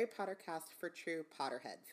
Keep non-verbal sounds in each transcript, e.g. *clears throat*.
Harry Potter cast for true Potterheads.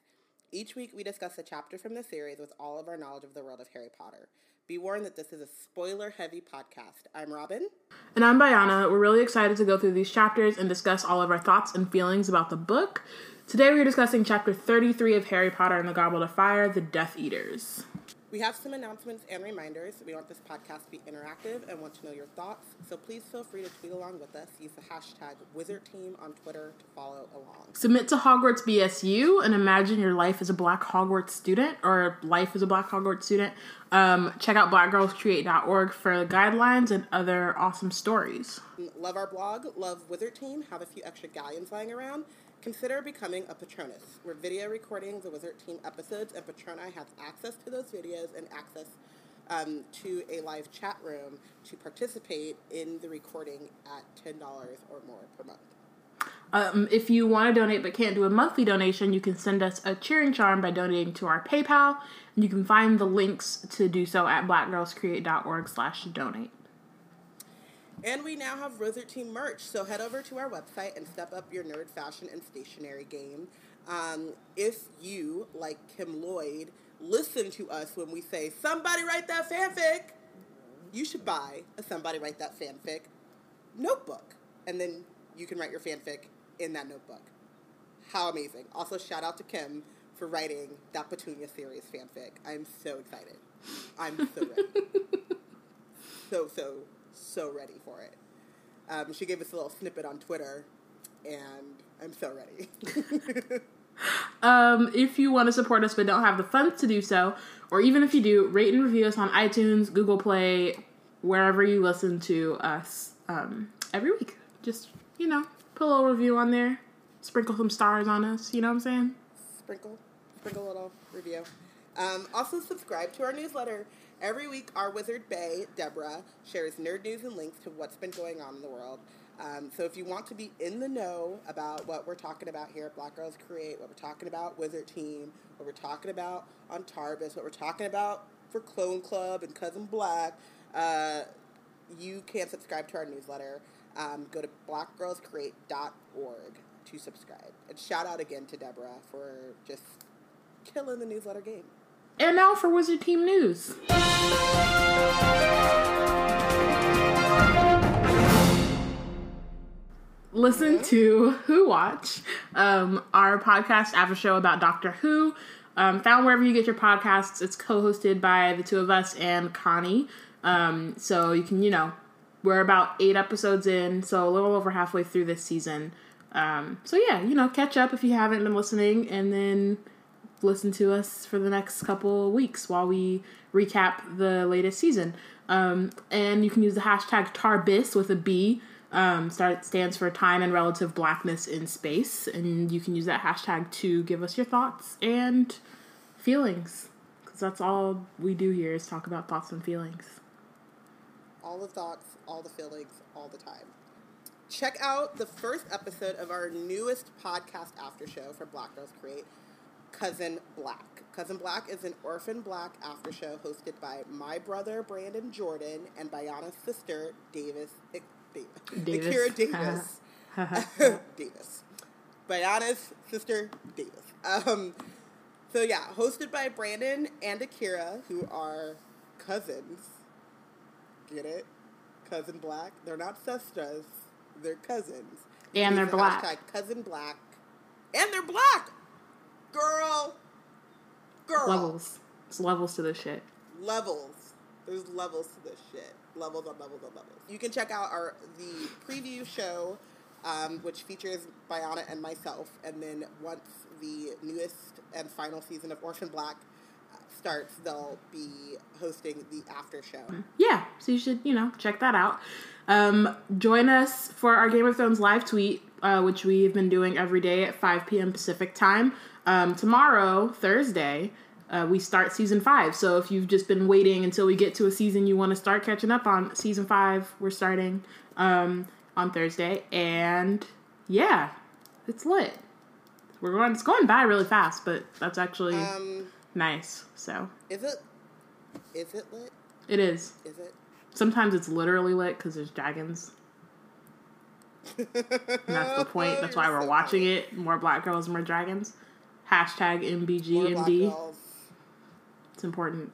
Each week we discuss a chapter from the series with all of our knowledge of the world of Harry Potter. Be warned that this is a spoiler heavy podcast. I'm Robin. And I'm Bayana. We're really excited to go through these chapters and discuss all of our thoughts and feelings about the book. Today we're discussing chapter 33 of Harry Potter and the Goblet of Fire, The Death Eaters. We have some announcements and reminders. We want this podcast to be interactive and want to know your thoughts. So please feel free to tweet along with us. Use the hashtag WizardTeam on Twitter to follow along. Submit to Hogwarts BSU and imagine your life as a Black Hogwarts student or life as a Black Hogwarts student. Um, check out blackgirlscreate.org for guidelines and other awesome stories. Love our blog, love Wizard Team, have a few extra galleons lying around. Consider becoming a Patronus. We're video recording the Wizard Team episodes, and Patroni has access to those videos and access um, to a live chat room to participate in the recording at $10 or more per month. Um, if you want to donate but can't do a monthly donation, you can send us a cheering charm by donating to our PayPal. And you can find the links to do so at blackgirlscreate.org slash donate. And we now have Wizard Team merch, so head over to our website and step up your nerd fashion and stationery game. Um, if you, like Kim Lloyd, listen to us when we say, somebody write that fanfic, you should buy a Somebody Write That Fanfic notebook. And then you can write your fanfic in that notebook. How amazing. Also, shout out to Kim for writing that Petunia series fanfic. I'm so excited. I'm so ready. *laughs* so, so, so ready for it. Um, she gave us a little snippet on Twitter, and I'm so ready. *laughs* um, if you want to support us but don't have the funds to do so, or even if you do, rate and review us on iTunes, Google Play, wherever you listen to us um, every week. Just, you know, put a little review on there, sprinkle some stars on us, you know what I'm saying? Sprinkle, sprinkle a little review. Um, also, subscribe to our newsletter. Every week, our wizard Bay, Deborah, shares nerd news and links to what's been going on in the world. Um, so if you want to be in the know about what we're talking about here at Black Girls Create, what we're talking about Wizard Team, what we're talking about on TARBIS, what we're talking about for Clone Club and Cousin Black, uh, you can subscribe to our newsletter. Um, go to blackgirlscreate.org to subscribe. And shout out again to Deborah for just killing the newsletter game. And now for Wizard Team News. Listen to Who Watch, um, our podcast after show about Doctor Who. Um, found wherever you get your podcasts. It's co hosted by the two of us and Connie. Um, so you can, you know, we're about eight episodes in, so a little over halfway through this season. Um, so yeah, you know, catch up if you haven't been listening, and then listen to us for the next couple weeks while we recap the latest season. Um, and you can use the hashtag TARBIS with a B. Um, start stands for time and relative blackness in space, and you can use that hashtag to give us your thoughts and feelings, because that's all we do here is talk about thoughts and feelings. All the thoughts, all the feelings, all the time. Check out the first episode of our newest podcast after show for Black Girls Create, Cousin Black. Cousin Black is an orphan black after show hosted by my brother Brandon Jordan and Bayana's sister Davis, eh, Davis. Akira Davis. *laughs* Davis. Bayana's sister Davis. Um, so yeah, hosted by Brandon and Akira, who are cousins. Get it? Cousin Black. They're not sisters. They're cousins. And they're the black. cousin Black. And they're black. Girl. Girl. Levels. It's levels to this shit. Levels. There's levels to this shit. Levels on levels on levels. You can check out our the preview show, um, which features Bayana and myself, and then once the newest and final season of Orphan Black uh, starts, they'll be hosting the after show. Yeah, so you should, you know, check that out. Um, join us for our Game of Thrones live tweet, uh, which we've been doing every day at 5 p.m. Pacific time. Um, tomorrow, Thursday, uh, we start season five. So if you've just been waiting until we get to a season you want to start catching up on, season five, we're starting um, on Thursday. And yeah, it's lit. We're going. It's going by really fast, but that's actually Um, nice. So is it? Is it lit? it is. Is it? Sometimes it's literally lit because there's dragons. *laughs* And that's the point. That's why we're watching it. More black girls, more dragons. Hashtag MBGMD. It's important.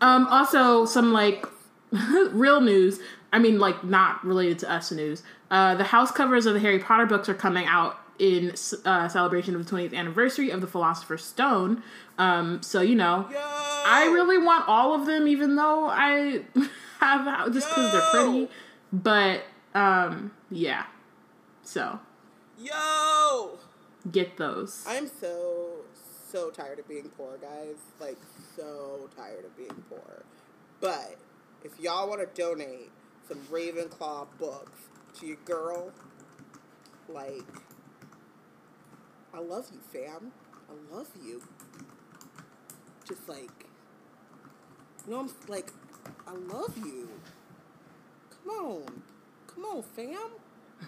Um, also, some like *laughs* real news. I mean, like not related to us news. Uh, the house covers of the Harry Potter books are coming out in uh, celebration of the 20th anniversary of the Philosopher's Stone. Um, so you know, Yo! I really want all of them, even though I *laughs* have just because they're pretty. But um, yeah. So Yo! Get those. I'm so so tired of being poor, guys. Like so tired of being poor. But if y'all want to donate some Ravenclaw books to your girl, like I love you, fam. I love you. Just like you know, I'm like I love you. Come on, come on, fam.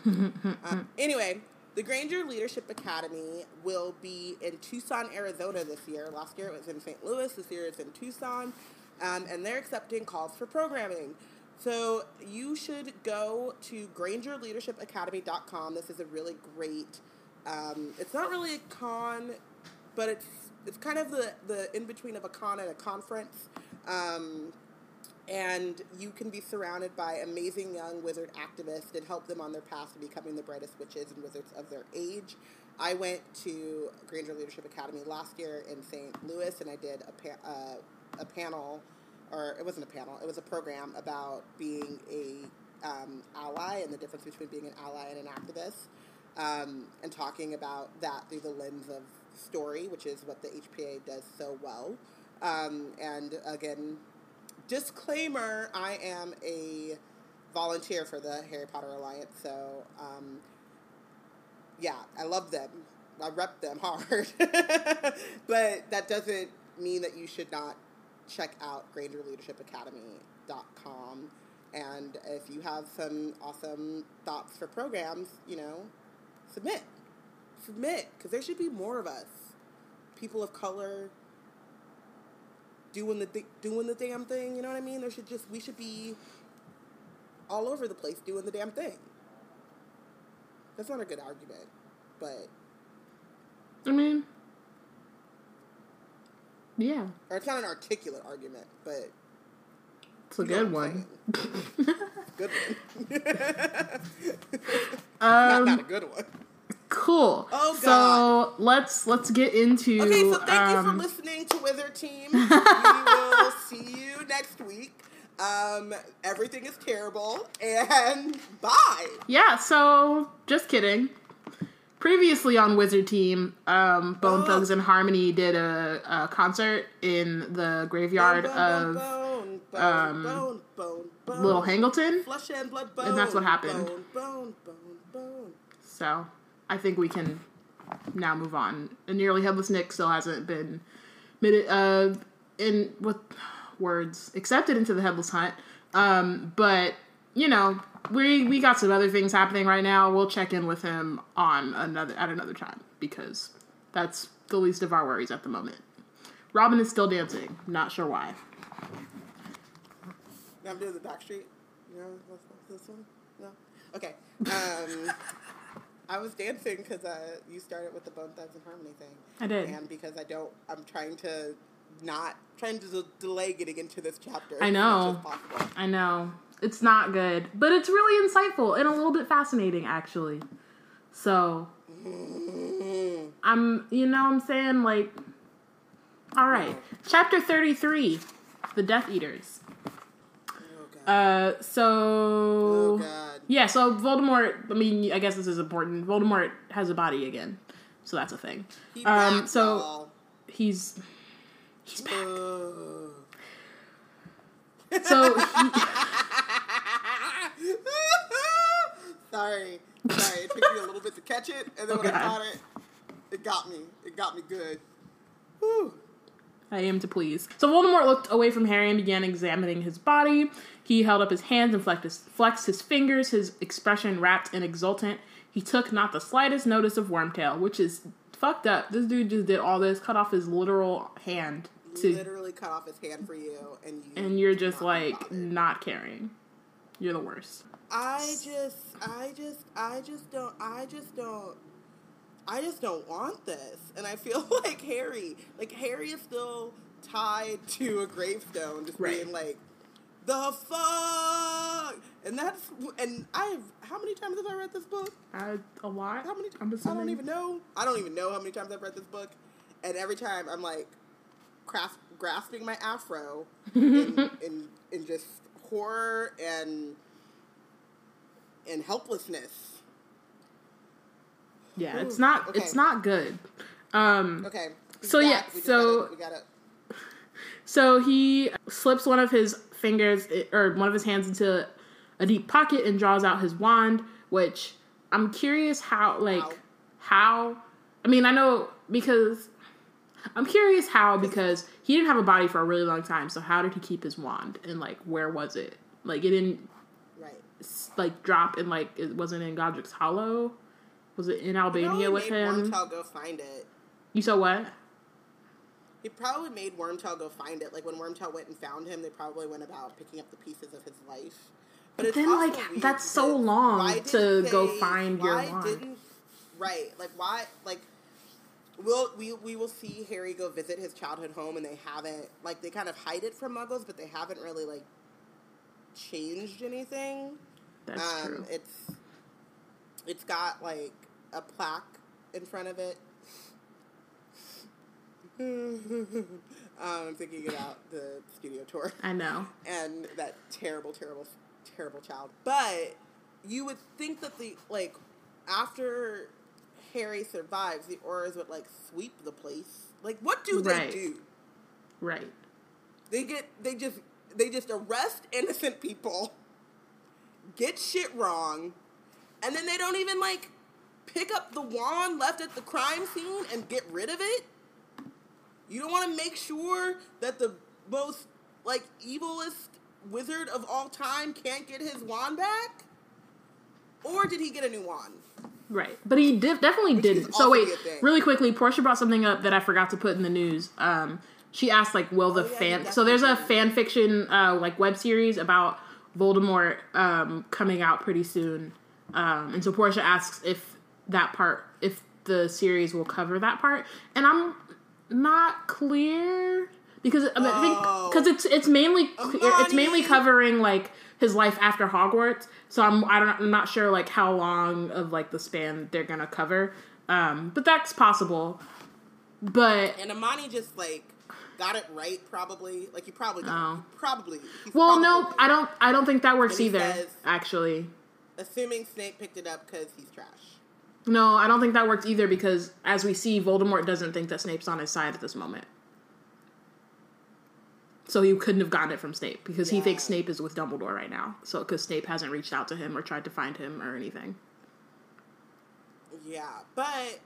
*laughs* Uh, anyway, the Granger Leadership Academy will be in Tucson, Arizona this year. Last year it was in St. Louis. This year it's in Tucson. Um, and they're accepting calls for programming. So you should go to grangerleadershipacademy.com. This is a really great, um, it's not really a con, but it's it's kind of the, the in between of a con and a conference. Um, and you can be surrounded by amazing young wizard activists and help them on their path to becoming the brightest witches and wizards of their age. I went to Granger Leadership Academy last year in St. Louis, and I did a pa- uh, a panel, or it wasn't a panel, it was a program about being a um, ally and the difference between being an ally and an activist, um, and talking about that through the lens of story, which is what the HPA does so well. Um, and again, disclaimer I am a volunteer for the Harry Potter Alliance, so um, yeah, I love them. I rep them hard. *laughs* but that doesn't mean that you should not check out GrangerLeadershipAcademy.com. And if you have some awesome thoughts for programs, you know, submit. Submit, because there should be more of us. People of color, doing the di- doing the damn thing. You know what I mean? There should just we should be all over the place doing the damn thing. That's not a good argument, but I mean, yeah, or it's not an articulate argument, but it's a *laughs* good one. good *laughs* one. not, Um, not a good one. Cool. Oh, God. So let's let's get into. Okay, so thank you um, for listening to Wither Team. *laughs* we will see you next week. Um, everything is terrible, and *laughs* bye. Yeah, so just kidding. Previously on Wizard Team, um, Bone Oh. Thugs and Harmony did a, a concert in the graveyard Bone, of bone, bone, um, bone, bone, bone, Little Hangleton. And. And that's what happened. So I think we can now move on. A Nearly Headless Nick still hasn't been made uh, in what words accepted into the Headless Hunt. Um, but you know, we we got some other things happening right now. We'll check in with him on another at another time because that's the least of our worries at the moment. Robin is still dancing. Not sure why. I'm doing the Backstreet. You know what's, what's this one? No. Okay. Um, *laughs* I was dancing because uh, you started with the Bone Thugs and Harmony thing. I did. And because I don't, I'm trying to not trying to de- delay getting into this chapter. I know. much as possible. I know. It's not good, but it's really insightful and a little bit fascinating actually. So, I'm, you know what I'm saying? Like, all right. Chapter 33 The Death Eaters. Oh. Uh, so. oh god. Yeah, so Voldemort, I mean, I guess this is important. Voldemort has a body again. So that's a thing. He Um, back, so y'all. he's. He's back. So he, *laughs* sorry, sorry. It took me a little bit to catch it, and then Oh, when I caught it, it got me. It got me good. Whew. I am to please. So Voldemort looked away from Harry and began examining his body. He held up his hands and flexed his, flexed his fingers, his expression rapt and exultant. He took not the slightest notice of Wormtail, which is fucked up. This dude just did all this, cut off his literal hand to, Literally cut off his hand for you, and you and you're just like bothered. not caring. You're the worst. I just, I just, I just don't, I just don't, I just don't want this. And I feel *laughs* like Harry, like Harry is still tied to a gravestone, just Right. being like, the fuck, and that's, and I've, how many times have I read this book? Uh, a lot. How many? I'm I don't even know. I don't even know how many times I've read this book, and every time I'm like, craft, grasping my afro *laughs* in, in in just horror and and helplessness. Yeah, it's not. okay. It's not good. Um, Okay. So, yeah, we so- gotta, we gotta. *laughs* So he slips one of his fingers eh, or one of his hands into a deep pocket and draws out his wand, which I'm curious how like How? how I mean, I know because I'm curious how because he didn't have a body for a really long time. So how did he keep his wand and like where was it? Like it didn't Right. like drop and like it wasn't in Godric's Hollow. Was it in Albania with him? Wormtail go find it. You saw what? He probably made Wormtail go find it. Like when Wormtail went and found him, they probably went about picking up the pieces of his life. But it's then, like, that's so long to didn't go they- find your wand. Didn't, right? Like why? Like we'll we we will see Harry go visit his childhood home, and they haven't like they kind of hide it from Muggles, but they haven't really like changed anything. That's um, true. It's it's got like a plaque in front of it. Um, *laughs* I'm thinking about the studio tour I know. and that terrible, terrible, terrible child. But you would think that the like after Harry survives, the Aurors would like sweep the place. Like, what do Right. they do? Right. They get they just they just arrest innocent people, get shit wrong, and then they don't even like pick up the wand left at the crime scene and get rid of it. You don't want to make sure that the most like evilest wizard of all time can't get his wand back? Or did he get a new wand? Right, but he did, definitely Which didn't. So wait, really quickly, Portia brought something up that I forgot to put in the news. Um, she asked like, "Will the Oh, yeah, fan?" So there's a fan fiction uh, like web series about Voldemort um, coming out pretty soon, um, and so Portia asks if that part, if the series will cover that part, and I'm not clear because I, mean, I think Oh. because it's it's mainly it's mainly covering like his life after Hogwarts. So I'm I don't I'm not sure like how long of like the span they're gonna cover. Um, but that's possible. But And Amani just like got it right, probably. Like he probably got Oh. probably. well, probably no, right. I don't I don't think that works either. says- actually, Assuming Snape picked it up because he's trash. No, I don't think that works either because as we see, Voldemort doesn't think that Snape's on his side at this moment. So he couldn't have gotten it from Snape because he thinks Snape is with Dumbledore right now. So because Snape hasn't reached out to him or tried to find him or anything. Yeah, but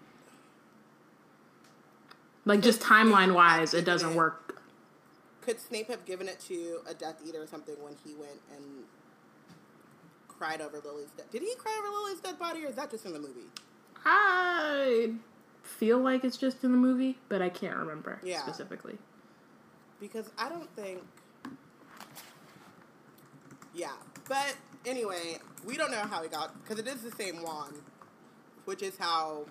Like just timeline wise, it doesn't it- work. could Snape have given it to a Death Eater or something when he went and cried over Lily's dead? Did he cry over Lily's dead body, or is that just in the movie? I feel like it's just in the movie, but I can't remember Yeah. specifically. Because I don't think. Yeah, but anyway, we don't know how he got because it is the same wand, which is how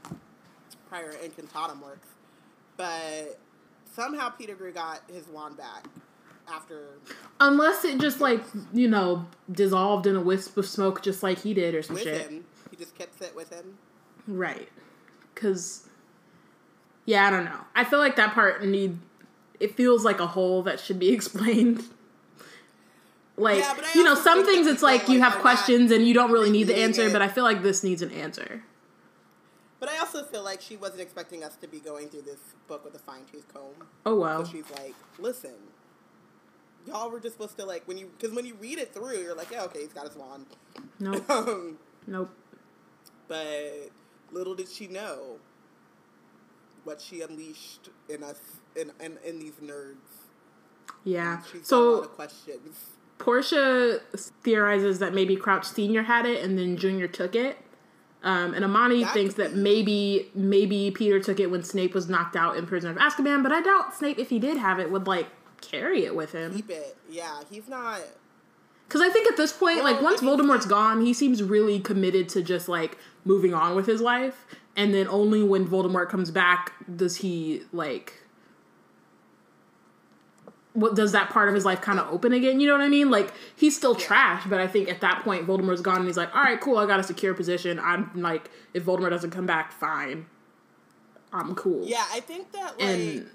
Priori Incantatem works. But somehow Pettigrew got his wand back after Unless it just like you know dissolved in a wisp of smoke, just like he did, or some with shit. him. He just kept it with him. Right. Because, yeah, I don't know. I feel like that part need. It feels like a hole that should be *laughs* explained. Like, Yeah, you know, some things it's like you like, have are not questions and you don't really need the answer, it. but I feel like this needs an answer. But I also feel like she wasn't expecting us to be going through this book with a fine tooth comb. Oh, well. So she's like, listen, y'all were just supposed to like when you because when you read it through, you're like, yeah, okay, he's got his wand. Nope. Um, *laughs* nope. but little did she know what she unleashed in us in in, in these nerds. Yeah. She's got a lot So of questions. Portia theorizes that maybe Crouch Senior had it and then Junior took it. Um, and Amani That thinks that maybe maybe Peter took it when Snape was knocked out in Prisoner of Azkaban, but I doubt Snape, if he did have it, would like carry it with him. Keep it. Yeah, he's not. Because I think at this point, Well, like once Voldemort's gone, he seems really committed to just like moving on with his life. And then only when Voldemort comes back does he like what does that part of his life kind of open again? You know what I mean? Like he's still trash, but I think at that point Voldemort's gone and he's like, all right, cool, I got a secure position. I'm like, if Voldemort doesn't come back, fine, I'm cool. Yeah, I think that like and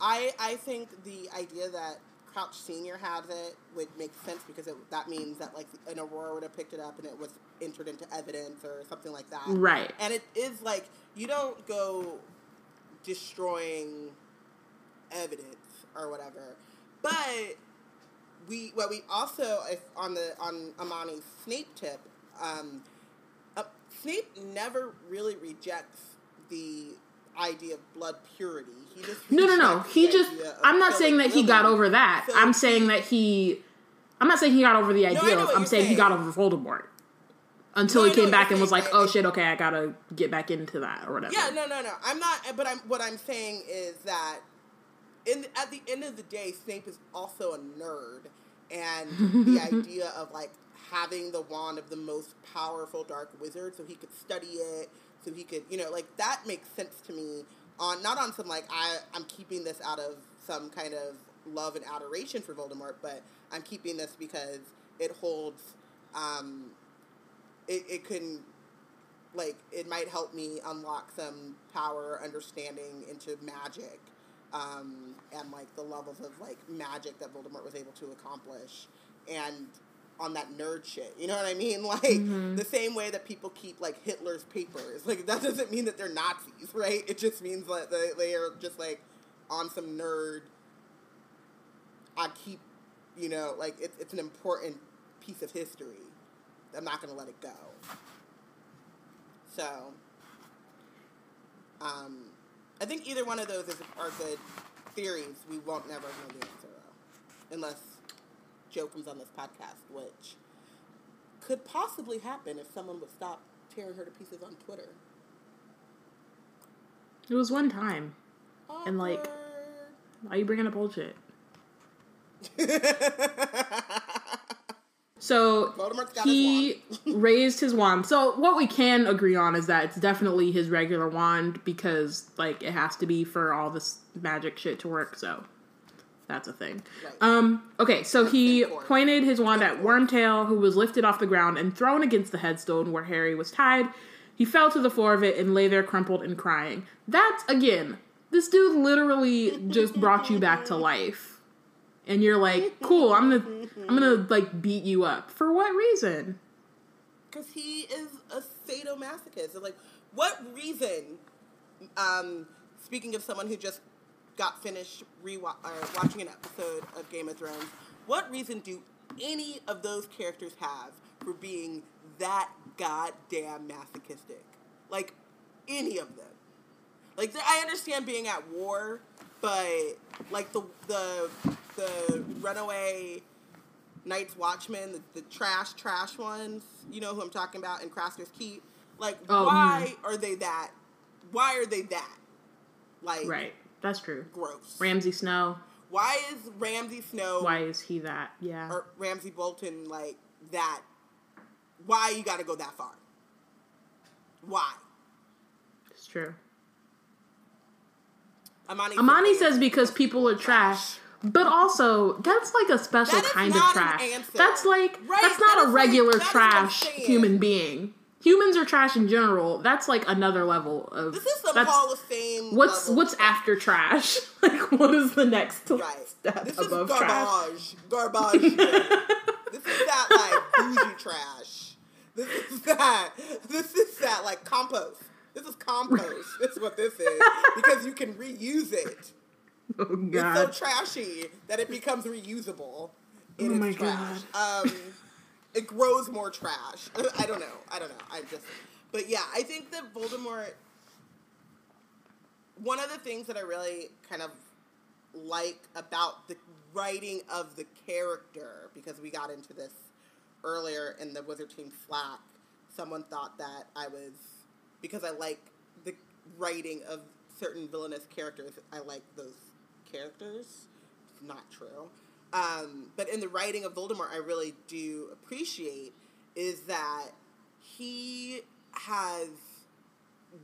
I I think the idea that Crouch Senior has it would make sense because it, that means that like an Aurora would have picked it up and it was entered into evidence or something like that. right, And it is like you don't go destroying evidence or whatever, but we what we also if on the on Amani's Snape tip, um, uh, Snape never really rejects the idea of blood purity. He just No, no, no. He just. I'm not saying that he got over that. So I'm saying that he. I'm not saying he got over the idea. of, I'm you're saying he got over Voldemort until No, he came back and was saying, like, "Oh shit, okay, I gotta get back into that or whatever." Yeah, no, no, no. I'm not. But I'm. What I'm saying is that, in at the end of the day, Snape is also a nerd, and the *laughs* idea of like having the wand of the most powerful dark wizard, so he could study it, so he could, you know, like that makes sense to me. On not on some like I I'm keeping this out of some kind of love and adoration for Voldemort, but I'm keeping this because it holds. Um, it, it can like it might help me unlock some power understanding into magic um, and like the levels of like magic that Voldemort was able to accomplish and on that nerd shit. You know what I mean? *laughs* Like the same way that people keep like Hitler's papers. Like that doesn't mean that they're Nazis *laughs* right? It just means that they, they are just like on some nerd. I keep you know like it's, it's an important piece of history. I'm not gonna let it go. So, um, I think either one of those is, are good theories. We won't never know the answer though, unless Jo comes on this podcast, which could possibly happen if someone would stop tearing her to pieces on Twitter. It was one time. And, like- Why are you bringing up bullshit? *laughs* So he his *laughs* raised his wand. So what we can agree on is that it's definitely his regular wand because like it has to be for all this magic shit to work. So that's a thing. Right. Um. Okay. So he pointed his wand at Wormtail, who was lifted off the ground and thrown against the headstone where Harry was tied. He fell to the floor of it and lay there crumpled and crying. That's again. This dude literally just brought you back to *laughs* life and you're like, cool, I'm gonna I'm gonna like beat you up. For what reason? because he is a sadomasochist. So, like, what reason? Um, speaking of someone who just got finished rewa- or watching an episode of Game of Thrones, what reason do any of those characters have for being that goddamn masochistic? Like, any of them. Like, I understand being at war, but like the the the runaway Night's Watchmen, the, the trash, trash ones, you know who I'm talking about in Craster's Keep. Like, Oh, why mm-hmm. are they that? Why are they that? Like, Right. That's true. gross. Ramsay Snow. why is Ramsay Snow Why is he that? Yeah. or Ramsay Bolton like that? Why you got to go that far? Why? It's true. Amani, Amani says because people are trash. But also, that's like a special That kind of an trash. answer. That's like Right, that's not is a regular that is trash human being. Humans are trash in general. That's like another level of This is the Hall of Fame. What's what's after trash? *laughs* like what is the next Right. *laughs* step This above is trash? garbage. Garbage. *laughs* this is that like bougie trash. This is that. This is that like compost. This is compost. This is what this is because you can reuse it. Oh God. It's so trashy that it becomes reusable. In Oh my trash. Um, it grows more trash. *laughs* I don't know. I don't know. I just. But yeah, I think that Voldemort. One of the things that I really kind of like about the writing of the character, because we got into this earlier in the Wizard Team Slack, someone thought that I was because I like the writing of certain villainous characters. I like those characters. It's not true. Um, but in the writing of Voldemort, I really do appreciate is that he has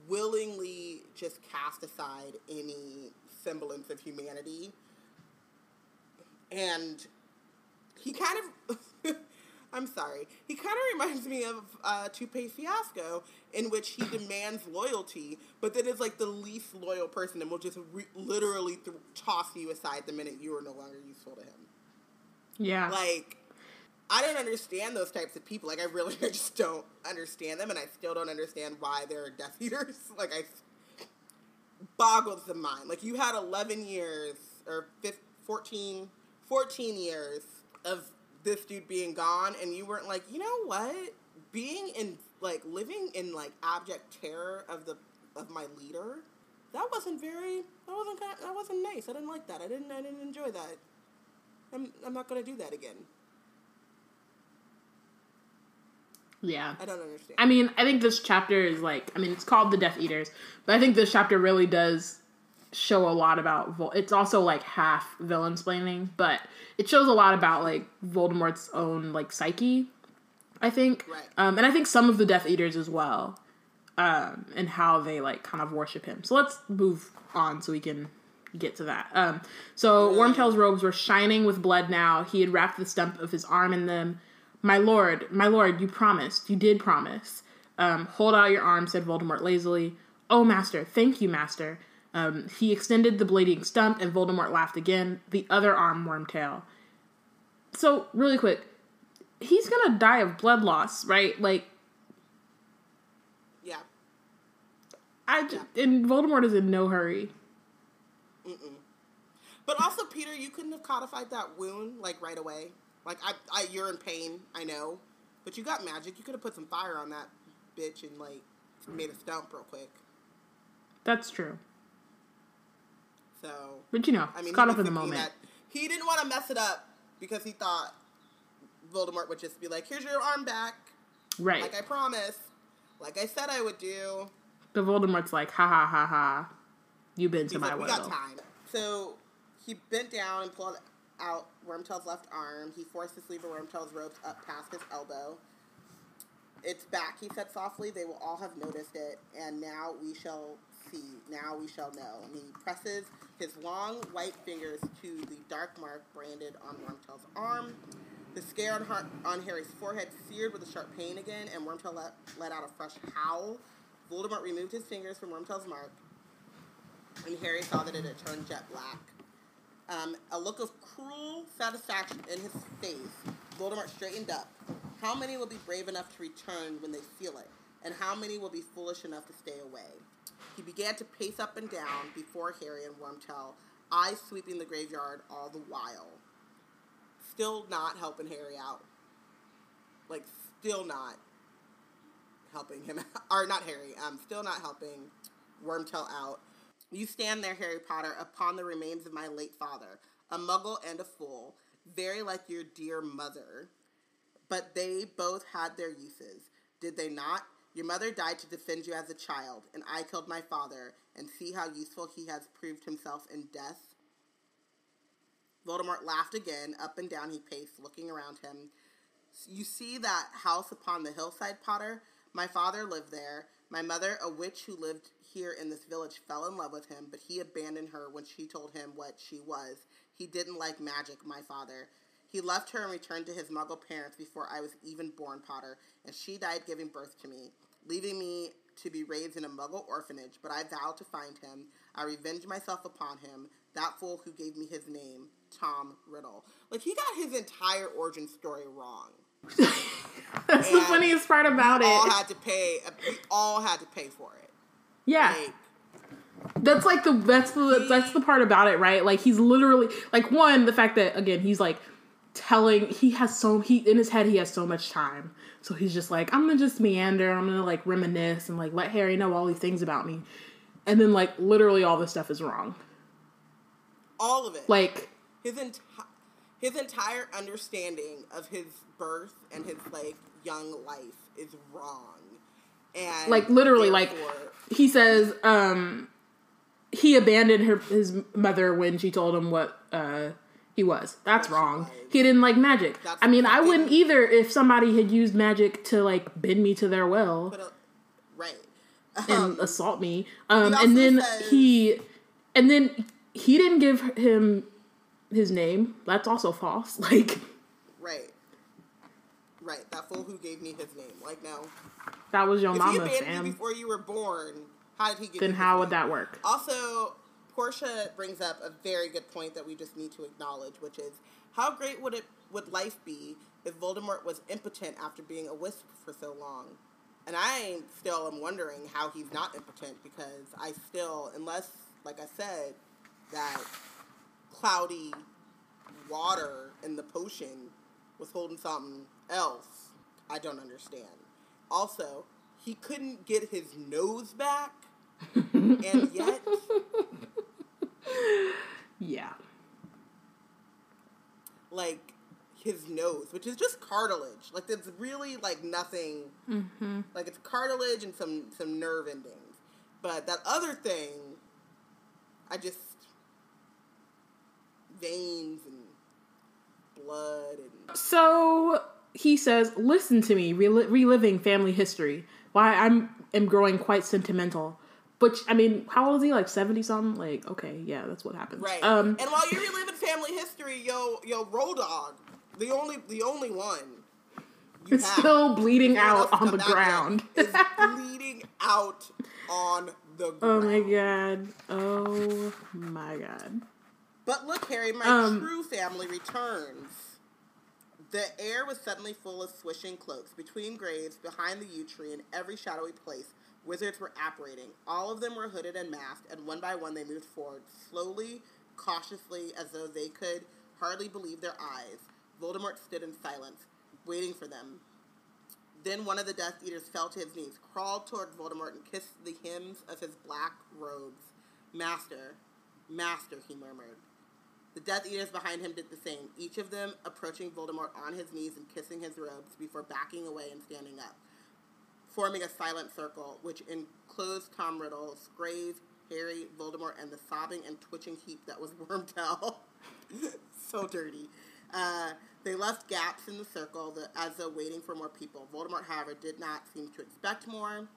willingly just cast aside any semblance of humanity. And he kind of, *laughs* I'm sorry, he kind of reminds me of uh, Lupe Fiasco, in which he demands loyalty, but then is like the least loyal person and will just re- literally th- toss you aside the minute you are no longer useful to him. Yeah. Like, I don't understand those types of people. Like, I really *laughs* I just don't understand them, and I still don't understand why they're Death Eaters. *laughs* Like, I boggles the mind. Like, you had 11 years, or 15, 14, 14 years of this dude being gone, and you weren't like, you know what? Being in, like, living in, like, abject terror of the, of my leader, that wasn't very, that wasn't, kind that wasn't nice. I didn't like that. I didn't, I didn't enjoy that. I'm, I'm not going to do that again. Yeah. I don't understand. I mean, I think this chapter is like, I mean, it's called The Death Eaters, but I think this chapter really does show a lot about Vol- it's also like half villain splaining, but it shows a lot about like Voldemort's own like psyche, I think. Right. Um, and I think some of the Death Eaters as well. Um, and how they like kind of worship him. So let's move on so we can get to that. Um, so Wormtail's robes were shining with blood now. He had wrapped the stump of his arm in them. My lord, my lord, you promised. You did promise. Um, hold out your arm, said Voldemort lazily. Oh, master, thank you, master. Um, he extended the bleeding stump, and Voldemort laughed again. The other arm, Wormtail. So, really quick, he's gonna die of blood loss, right? Like, yeah. I j- and Voldemort is in no hurry. But also, Peter, you couldn't have codified that wound like right away. Like I, I, you're in pain, I know, but you got magic. You could have put some fire on that bitch and like made a stump real quick. That's true. So But you know, I mean, caught he up in the moment. that he didn't want to mess it up because he thought Voldemort would just be like, "Here's your arm back, Right. like I promised, like I said I would do." but Voldemort's like, ha ha ha ha. You've been to He's my like, we got time. So he bent down and pulled out Wormtail's left arm. He forced the sleeve of Wormtail's ropes up past his elbow. It's back, he said softly. They will all have noticed it, and now we shall see. Now we shall know. And he presses his long white fingers to the dark mark branded on Wormtail's arm. The scare on, on Harry's forehead seared with a sharp pain again, and Wormtail let, let out a fresh howl. Voldemort removed his fingers from Wormtail's mark, and Harry saw that it had turned jet black. Um, a look of cruel satisfaction in his face, Voldemort straightened up. How many will be brave enough to return when they feel it? And how many will be foolish enough to stay away? He began to pace up and down before Harry and Wormtail, eyes sweeping the graveyard all the while. Still not helping Harry out. Like, still not helping him *laughs* or not Harry, um, still not helping Wormtail out. You stand there, Harry Potter, upon the remains of my late father, a muggle and a fool, very like your dear mother. But they both had their uses, did they not? Your mother died to defend you as a child, and I killed my father, and see how useful he has proved himself in death. Voldemort laughed again. Up and down he paced, looking around him. You see that house upon the hillside, Potter? My father lived there. My mother, a witch who lived here in this village, fell in love with him, but he abandoned her when she told him what she was. He didn't like magic, my father. He left her and returned to his muggle parents before I was even born, Potter, and she died giving birth to me, leaving me to be raised in a muggle orphanage, but I vowed to find him. I revenged myself upon him, that fool who gave me his name, Tom Riddle. Like, he got his entire origin story wrong. *laughs* That's the funniest part about We all had to pay, we all had to pay for it. Yeah. Like, That's like the that's the that's the part about it, right? Like he's literally like one the fact that again he's like telling he has so he in his head he has so much time, so he's just like I'm gonna just meander, I'm gonna like reminisce and like let Harry know all these things about me, and then like literally all this stuff is wrong. all of it. Like his entire his entire understanding of his birth and his like young life is wrong. And like literally like he says um he abandoned her his mother when she told him what uh He was. That's wrong. he. Didn't like magic. That's I mean, I wouldn't either if somebody had used magic to like bend me to their will But uh, right. and assault me. Um, and then says- he, and then he didn't give him his name. That's also false. *laughs* Like Right. Right. That fool who gave me his name. Like no. that was your If he mama, abandoned fam. you before you were born, how did he get Then how would name? that work? Also, Portia brings up a very good point that we just need to acknowledge, which is how great would it would life be if Voldemort was impotent after being a wisp for so long? And I still am wondering how he's not impotent because I still, unless, like I said, that cloudy water in the potion was holding something else, I don't understand. Also, he couldn't get his nose back, and *laughs* yet Yeah. like his nose, which is just cartilage. Like it's really like nothing. Mm-hmm. Like it's cartilage and some some nerve endings. But that other thing, I just veins and blood and So he says, "Listen to me, rel- reliving family history. Why I'm am growing quite sentimental." Which I mean, how old is he? Like seventy something? Like, okay, yeah, that's what happens. right. Um, and while you're reliving family history, yo yo Dog, the only the only one. You it's have. still bleeding No one else out on the ground. is *laughs* bleeding out on the ground. oh my god. Oh my god. But look, Harry, my Um, true family returns. The air was suddenly full of swishing cloaks. Between graves, behind the yew tree, in every shadowy place, wizards were apparating. All of them were hooded and masked, and one by one they moved forward, slowly, cautiously, as though they could hardly believe their eyes. Voldemort stood in silence, waiting for them. Then one of the Death Eaters fell to his knees, crawled toward Voldemort, and kissed the hems of his black robes. Master, Master, he murmured. The Death Eaters behind him did the same, each of them approaching Voldemort on his knees and kissing his robes before backing away and standing up, forming a silent circle which enclosed Tom Riddle, Scrave, Harry, Voldemort, and the sobbing and twitching heap that was *laughs* Wormtail. *laughs* so dirty. Uh, they left gaps in the circle that, as though waiting for more people. Voldemort, however, did not seem to expect more.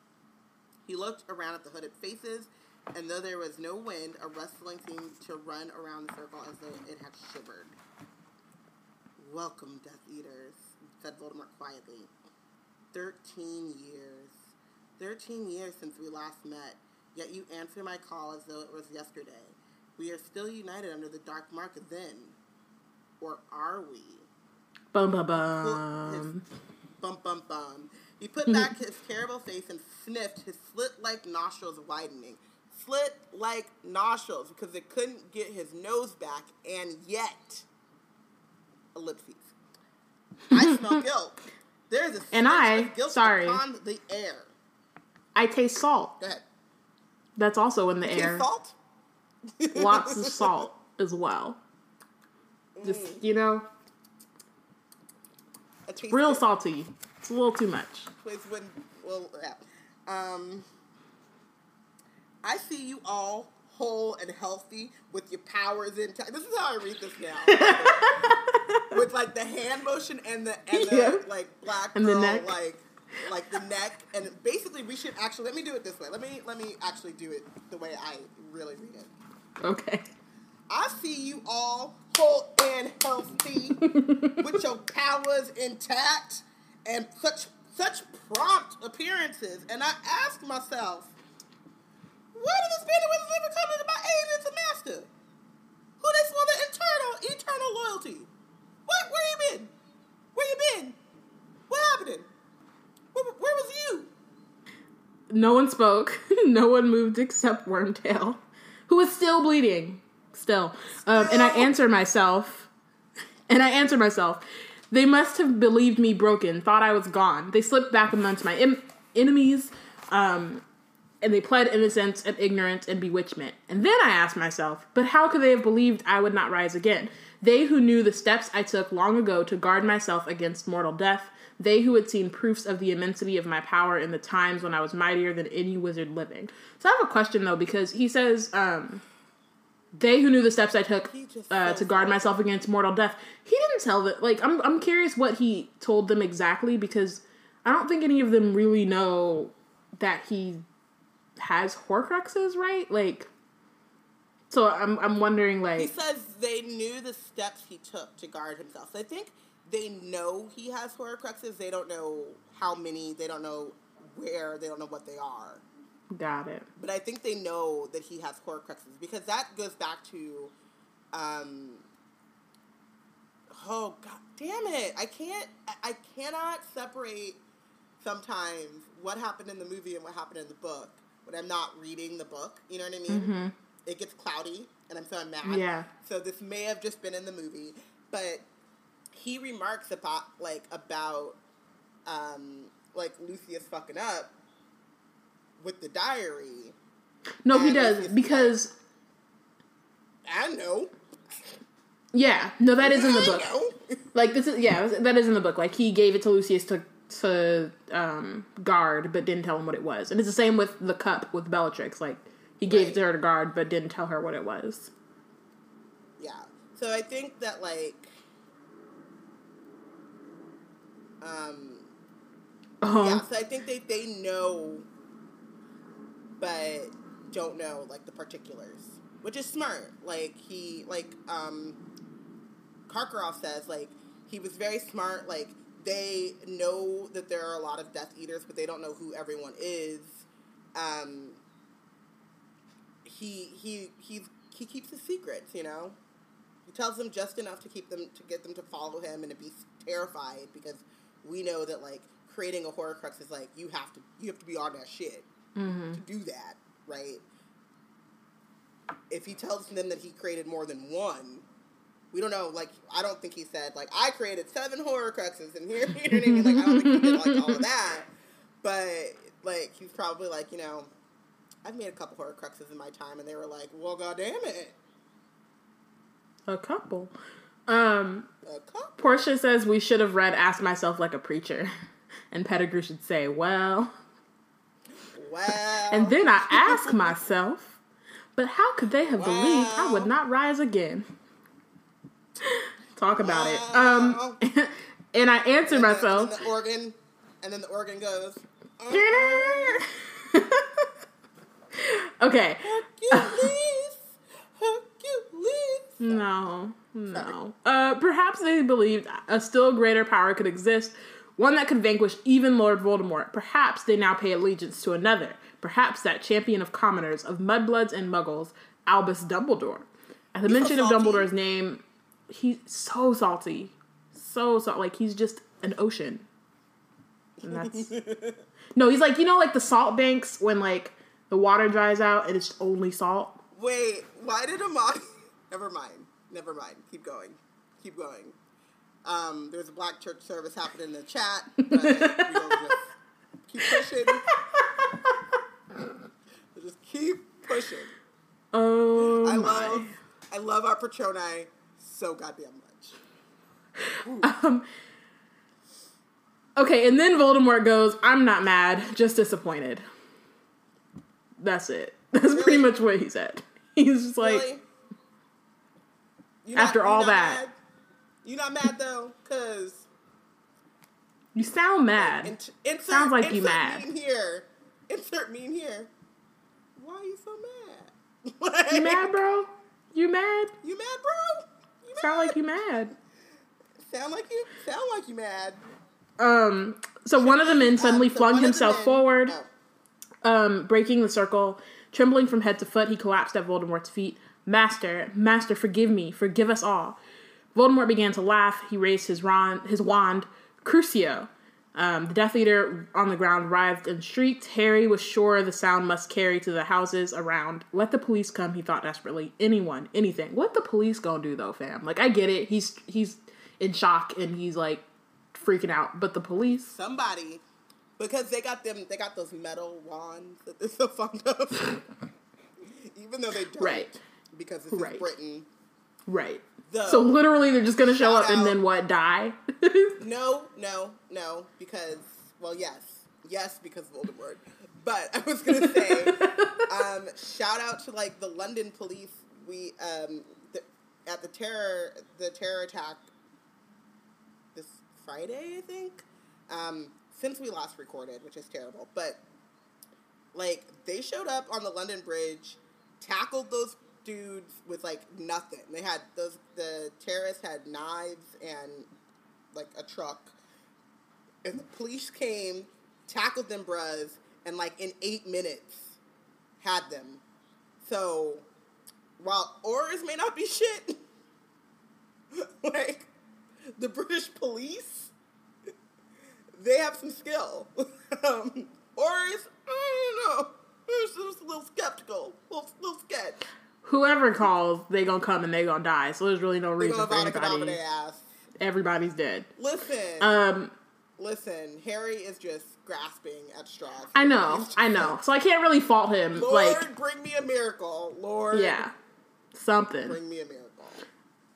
He looked around at the hooded faces, and though there was no wind, a rustling seemed to run around the circle as though it had shivered. Welcome, Death Eaters, said Voldemort quietly. Thirteen years. Thirteen years since we last met, yet you answer my call as though it was yesterday. We are still united under the dark mark then. Or are we? Bum bum Well, his- bum. Bum bum bum. He put back his terrible face and sniffed, his slit like nostrils widening. Slit like nostrils because it couldn't get his nose back, and yet. Ellipses. I smell *laughs* guilt. There's a And I- sorry. upon the air. I taste salt. Go ahead. That's also in the Taste air. salt? *laughs* Lots of salt as well. Just Mm. you know, real it. salty. It's a little too much. Please wouldn't. Well, yeah. Um, I see you all whole and healthy with your powers intact. This is how I read this now. *laughs* with like the hand motion and the and the Yeah. like black And the girl neck. like like the neck and basically we should actually let me do it this way. Let me let me actually do it the way I really read it. Okay. I see you all whole and healthy *laughs* with your powers intact and such such prompt appearances. And I ask myself, why did band of wizards ever come into my aid as a master? Who they for the eternal eternal loyalty? What where you been? Where you been? What happened? Where, where was you? No one spoke. *laughs* no one moved except Wormtail, who was still bleeding. Still. Um, and I Still? answered myself. *laughs* And I answered myself. They must have believed me broken, thought I was gone. They slipped back amongst my em- enemies, um, and they pled innocence and ignorance and bewitchment. And then I asked myself, but how could they have believed I would not rise again? They who knew the steps I took long ago to guard myself against mortal death, they who had seen proofs of the immensity of my power in the times when I was mightier than any wizard living. So I have a question though, because he says, um, they who knew the steps I took uh, to guard myself against mortal death. He didn't tell that. Like, I'm I'm curious what he told them exactly because I don't think any of them really know that he has Horcruxes, right? Like, so I'm I'm wondering like He says they knew the steps he took to guard himself. So I think they know he has Horcruxes. They don't know how many. They don't know where. They don't know what they are. got it. But I think they know that he has Horcruxes because that goes back to, um. Oh god damn it! I can't. I, I cannot separate sometimes what happened in the movie and what happened in the book when I'm not reading the book. You know what I mean? It gets cloudy, and I'm so I'm mad. Yeah. So this may have just been in the movie, but he remarks about like about um like Lucius fucking up with the diary. No, he does it's- because I know. yeah, no, that is in the book. Like this is yeah, that is in the book. Like he gave it to Lucius to to um, guard, but didn't tell him what it was. And it's the same with the cup with Bellatrix. Like he gave it to her to guard, but didn't tell her what it was. Yeah. So I think that like um Uh-huh. yeah, so I think they they know but don't know like the particulars. Which is smart. Like he like um Karkaroff says like he was very smart like they know that there are a lot of Death Eaters, but they don't know who everyone is. Um, he he he he keeps his secrets, you know. He tells them just enough to keep them to get them to follow him and to be terrified because we know that like creating a Horcrux is like you have to you have to be on that shit to do that, right? If he tells them that he created more than one, we don't know. Like I don't think he said like I created seven Horcruxes in here, *laughs* you know what I mean? Like I don't think he did like all of that, but like he's probably like you know. I've made a couple Horcruxes in my time, and they were like, "Well, goddamn it, A couple. Um, a couple." Portia says we should have read "Ask Myself Like a Preacher," *laughs* and Pettigrew should say, "Well." Well, And then I ask myself, but how could they have believed I would not rise again? Talk about it. Um, *laughs* and I answer and the- myself. and the organ, and then the organ goes. "Uh, *laughs* okay. Hercules, Hercules. No, no. Uh, perhaps they believed a still greater power could exist, one that could vanquish even Lord Voldemort. Perhaps they now pay allegiance to another. Perhaps that champion of commoners, of mudbloods and muggles, Albus Dumbledore. At the mention of. Dumbledore's name, he's so salty, so salt. Like he's just an ocean. And that's *laughs* no. He's like you know like the salt banks when like the water dries out and it's only salt. Wait, why did Amani? *laughs* Never mind. Never mind. Keep going. Keep going. Um, there's a black church service happening in the chat. But *laughs* keep pushing. Just keep pushing. Oh I my. love, I love our Patroni so goddamn much. Um, okay, and then Voldemort goes, I'm not mad, just disappointed. That's it. *laughs* That's pretty much what he said. He's just like, really? After all that. mad? you not mad though, cause you sound mad. int- insert, Sounds like you mad. Mean here, insert mean here. Why are you so mad? *laughs* You mad, bro? You mad? You mad, bro? Sound like you mad. sound like you sound like you mad. Um, so one of the men suddenly Um, so flung one of the himself forward, oh. um, breaking the circle. Trembling from head to foot, he collapsed at Voldemort's feet. Master, Master, forgive me, forgive us all. Voldemort began to laugh. He raised his, ron- his wand, Crucio. Um, the Death Eater on the ground writhed and shrieked. Harry was sure the sound must carry to the houses around. Let the police come, he thought desperately. Anyone, anything. What the police gonna do though, fam? Like I get it. He's he's in shock and he's like freaking out. But the police, somebody because they got them they got those metal wands that they're so fond of. *laughs* Even though they don't. Right. Because this Right. is Britain. right? The- so literally, they're just gonna show Shout up and then what? Die? *laughs* No, no, no, because well, yes, yes, because of Voldemort. But I was gonna say, *laughs* um, shout out to like the London police we um the, at the terror the terror attack this Friday, I think. Um, since we last recorded, which is terrible, but like they showed up on the London Bridge, tackled those dudes with like nothing. They had those the terrorists had knives and like a truck, and the police came, tackled them, bros, and like in eight minutes had them. So while Aurors may not be shit, *laughs* like the British police, they have some skill. *laughs* um, Aurors, I don't know. Just a little skeptical, a little, little sketch. Whoever calls, they gonna come and they gonna die. So there's really no reason for anybody. Everybody's dead. Listen, Um, listen. Harry is just grasping at straws. I know, just I know. So I can't really fault him. Lord, like, bring me a miracle. Lord, yeah, something. bring me a miracle.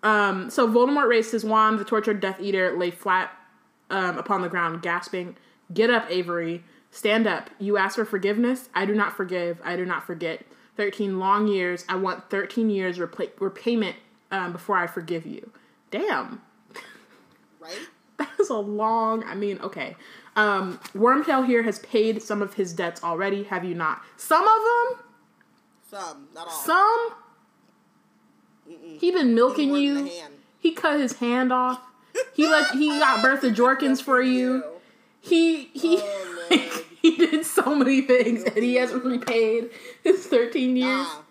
Um, so Voldemort raised his wand. The tortured Death Eater lay flat um, upon the ground, gasping, "Get up, Avery! Stand up! You ask for forgiveness. I do not forgive. I do not forget. Thirteen long years. I want thirteen years repla- repayment um, before I forgive you. Damn, Right? *laughs* that is a long. I mean, okay. Um, Wormtail here has paid some of his debts already. Have you not? Some of them. Some, not all. Some. He been milking you. He cut his hand off. He let he got Bertha *laughs* Jorkins for you. He he Oh. *laughs* *laughs* he did so many things and he hasn't repaid his thirteen years. Ah.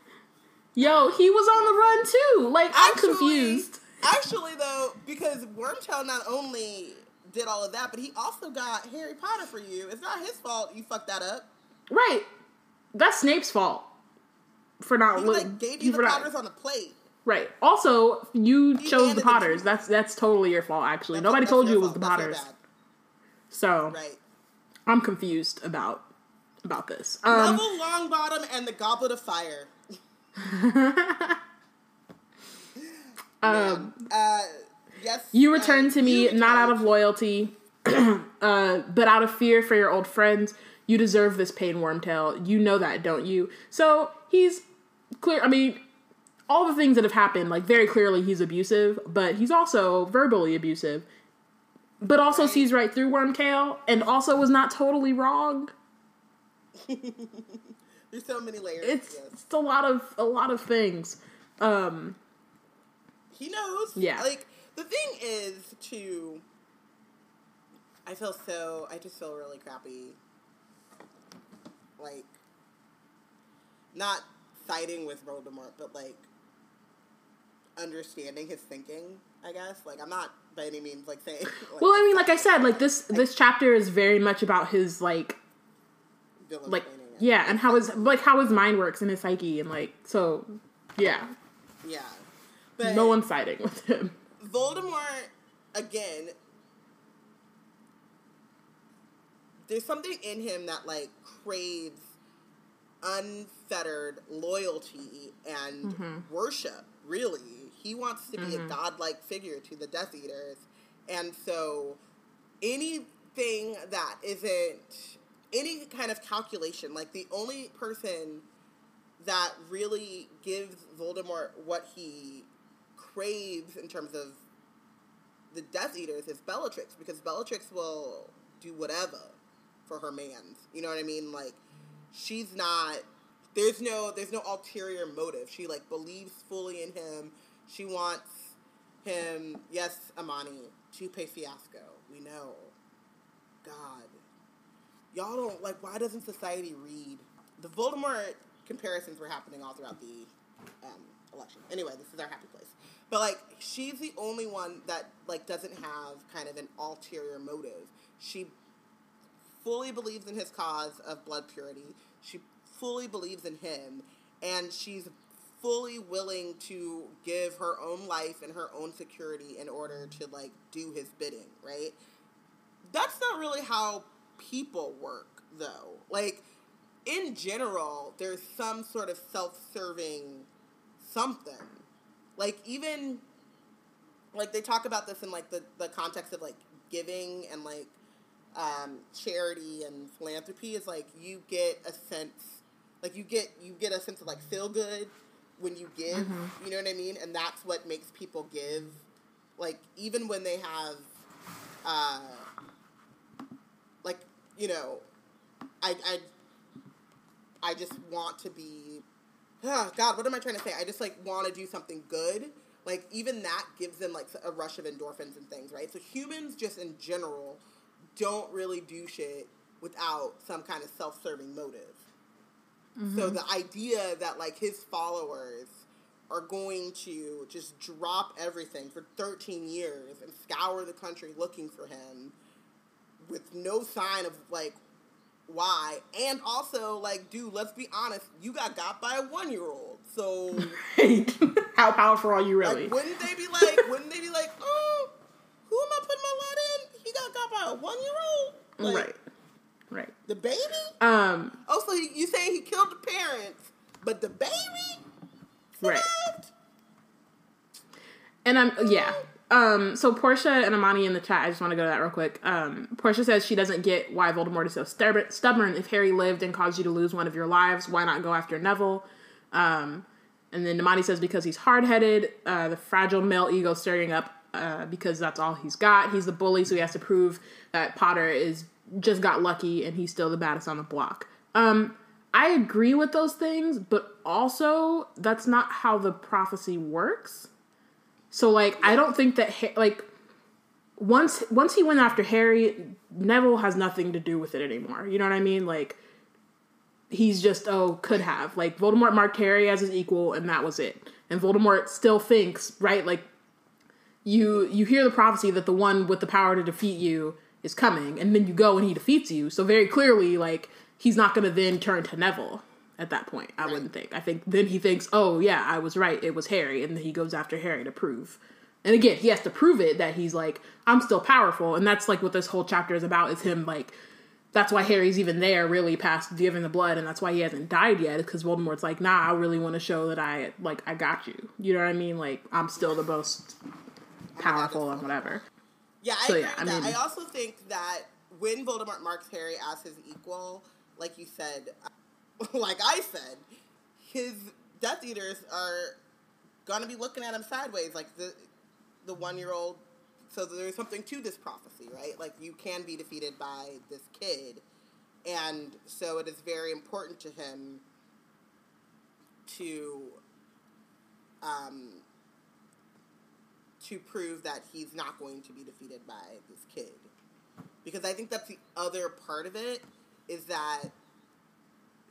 Yo, he was on the run too. Like I'm Actually- confused. Actually, though, because Wormtail not only did all of that, but he also got Harry Potter for you. It's not his fault you fucked that up. Right. That's Snape's fault for not He look- like gave you the not- Potters on a plate. Right. Also, you He chose the Potters. you. That's that's totally your fault. Actually, That's- nobody told you it was the. That's Potters. So. Right. I'm confused about about this. Um, Neville Longbottom and the Goblet of Fire. *laughs* um, Uh, yes. You uh, return to me you not out of loyalty, *clears throat* uh, but out of fear for your old friends. You deserve this pain, Wormtail. You know that, don't you? So he's clear. I mean, all the things that have happened, like very clearly, he's abusive, but he's also verbally abusive. But also sees right through Wormtail, and also was not totally wrong. *laughs* There's so many layers. It's, yes. it's a lot of a lot of things. Um, He knows. Yeah. Like the thing is to. I feel so. I just feel really crappy. Like. Not siding with Voldemort, but like. Understanding his thinking. I guess. Like I'm not by any means like saying. *laughs* Like, well, I mean, like I said, like this this chapter is very much about his like like it. yeah and how his like how his mind works and his psyche and like so yeah Yeah. But no one's siding with him Voldemort again. There's something in him that like craves unfettered loyalty and mm-hmm. worship. Really, he wants to be a mm-hmm. godlike figure to the Death Eaters, and so anything that isn't any kind of calculation, like the only person that really gives Voldemort what he craves in terms of the Death Eaters is Bellatrix because Bellatrix will do whatever for her mans. You know what I mean? Like she's not there's no there's no ulterior motive. She like believes fully in him. She wants him, yes, Amani, Lupe Fiasco. We know. God. Y'all don't like why doesn't society read? The Voldemort comparisons were happening all throughout the um, election. Anyway, this is our happy place. But like she's the only one that like doesn't have kind of an ulterior motive. She fully believes in his cause of blood purity. She fully believes in him and she's fully willing to give her own life and her own security in order to like do his bidding, right? That's not really how people work though. Like in general, there's some sort of self-serving something. Like even like they talk about this in like the, the context of like giving and like um, charity and philanthropy is like you get a sense like you get you get a sense of like feel good when you give. Mm-hmm. You know what I mean? And that's what makes people give. Like even when they have, uh, like you know, I I I just want to be. Oh God, what am I trying to say? I just like want to do something good. Like even that gives them like a rush of endorphins and things, right? So humans just in general don't really do shit without some kind of self-serving motive. Mm-hmm. So the idea that like his followers are going to just drop everything for 13 years and scour the country looking for him with no sign of like why. And also like dude let's be honest you got got by a one year old so *laughs* *laughs* how powerful are you really? like, wouldn't they be like *laughs* wouldn't they be like oh who am i putting my lot in? He got got by a one year old like, right right the baby um oh so you saying he killed the parents but the baby survived? right and i'm yeah um, so Portia and Amani in the chat, I just want to go to that real quick. Um, Portia says she doesn't get why Voldemort is so stubborn. If Harry lived and caused you to lose one of your lives, why not go after Neville? Um, and then Amani says because he's hard headed, uh, the fragile male ego stirring up uh, because that's all he's got. He's the bully, so he has to prove that Potter is just got lucky and he's still the baddest on the block. Um, I agree with those things, but also that's not how the prophecy works. So like I don't think that like once once he went after Harry, Neville has nothing to do with it anymore. You know what I mean? Like he's just oh could have like Voldemort marked Harry as his equal and that was it. And Voldemort still thinks right like you you hear the prophecy that the one with the power to defeat you is coming and then you go and he defeats you. So very clearly like he's not going to then turn to Neville at that point. I right. wouldn't think. I think then he thinks, oh yeah, I was right. It was Harry, and then he goes after Harry to prove. And again, he has to prove it that he's like, I'm still powerful, and that's like what this whole chapter is about. Is him like, that's why Harry's even there, really past giving the blood, and that's why he hasn't died yet. Because Voldemort's like, nah, I really want to show that I like I got you. You know what I mean? Like I'm still the most powerful and whatever. Yeah, I so, agree yeah, I, mean, I also think that when Voldemort marks Harry as his equal, like you said, *laughs* like I said, his Death Eaters are gonna be looking at him sideways, like the the one year old. So there's something to this prophecy, right? Like you can be defeated by this kid, and so it is very important to him to um, to prove that he's not going to be defeated by this kid, because I think that's the other part of it is that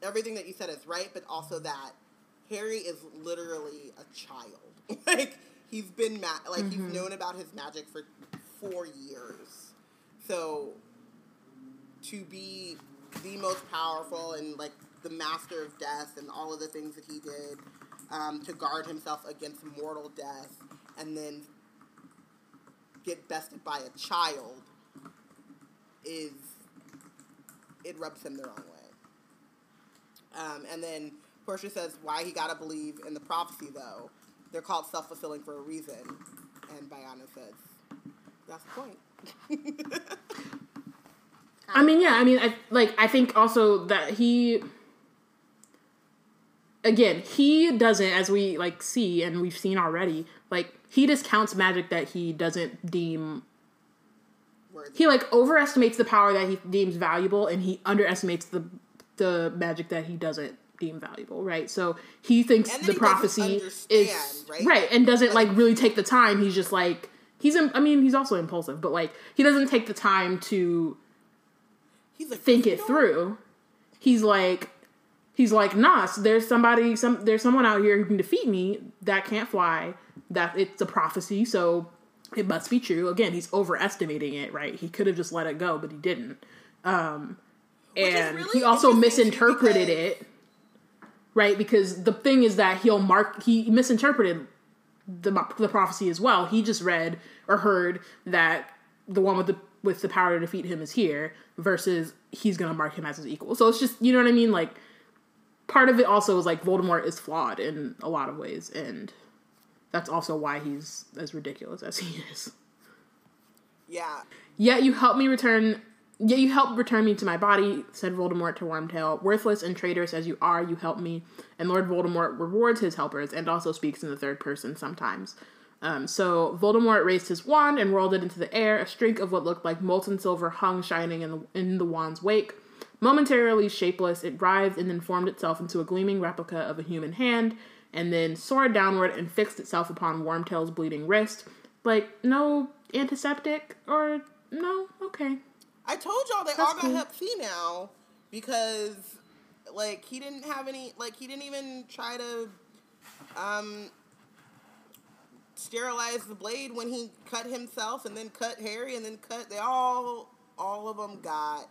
everything that you said is right, but also that Harry is literally a child. *laughs* like he's been ma- like mm-hmm. he's known about his magic for four years. So to be the most powerful and like the master of death and all of the things that he did um, to guard himself against mortal death and then get bested by a child is it rubs him the wrong way. Um, and then Portia says why he gotta believe in the prophecy though. They're called self fulfilling for a reason. And Bayana says that's the point. *laughs* I mean, yeah. I mean, I like. I think also that he, again, he doesn't, as we like see and we've seen already. Like he discounts magic that he doesn't deem. Worthy. He like overestimates the power that he deems valuable, and he underestimates the the magic that he doesn't deem valuable, right? So he thinks the prophecy is right? right? and doesn't like, like really take the time. He's just like he's. I mean, he's also impulsive, but like he doesn't take the time to he's like, think it through. He's like he's like, nah, there's somebody, some there's someone out here who can defeat me that can't fly. That it's a prophecy, so it must be true. Again, he's overestimating it, right? He could have just let it go, but he didn't. Um, and really he also misinterpreted because... it right because the thing is that he'll mark he misinterpreted the the prophecy as well he just read or heard that the one with the with the power to defeat him is here versus he's gonna mark him as his equal so it's just you know what i mean like part of it also is like voldemort is flawed in a lot of ways and that's also why he's as ridiculous as *laughs* he is yeah yet you help me return Yet you help return me to my body, said Voldemort to Wormtail. Worthless and traitorous as you are, you help me. And Lord Voldemort rewards his helpers and also speaks in the third person sometimes. Um, so Voldemort raised his wand and rolled it into the air. A streak of what looked like molten silver hung shining in the, in the wand's wake. Momentarily shapeless, it writhed and then formed itself into a gleaming replica of a human hand, and then soared downward and fixed itself upon Wormtail's bleeding wrist. Like, no antiseptic or no? Okay. I told y'all they That's all got cool. Hep C now because like he didn't have any like he didn't even try to um sterilize the blade when he cut himself and then cut Harry and then cut they all all of them got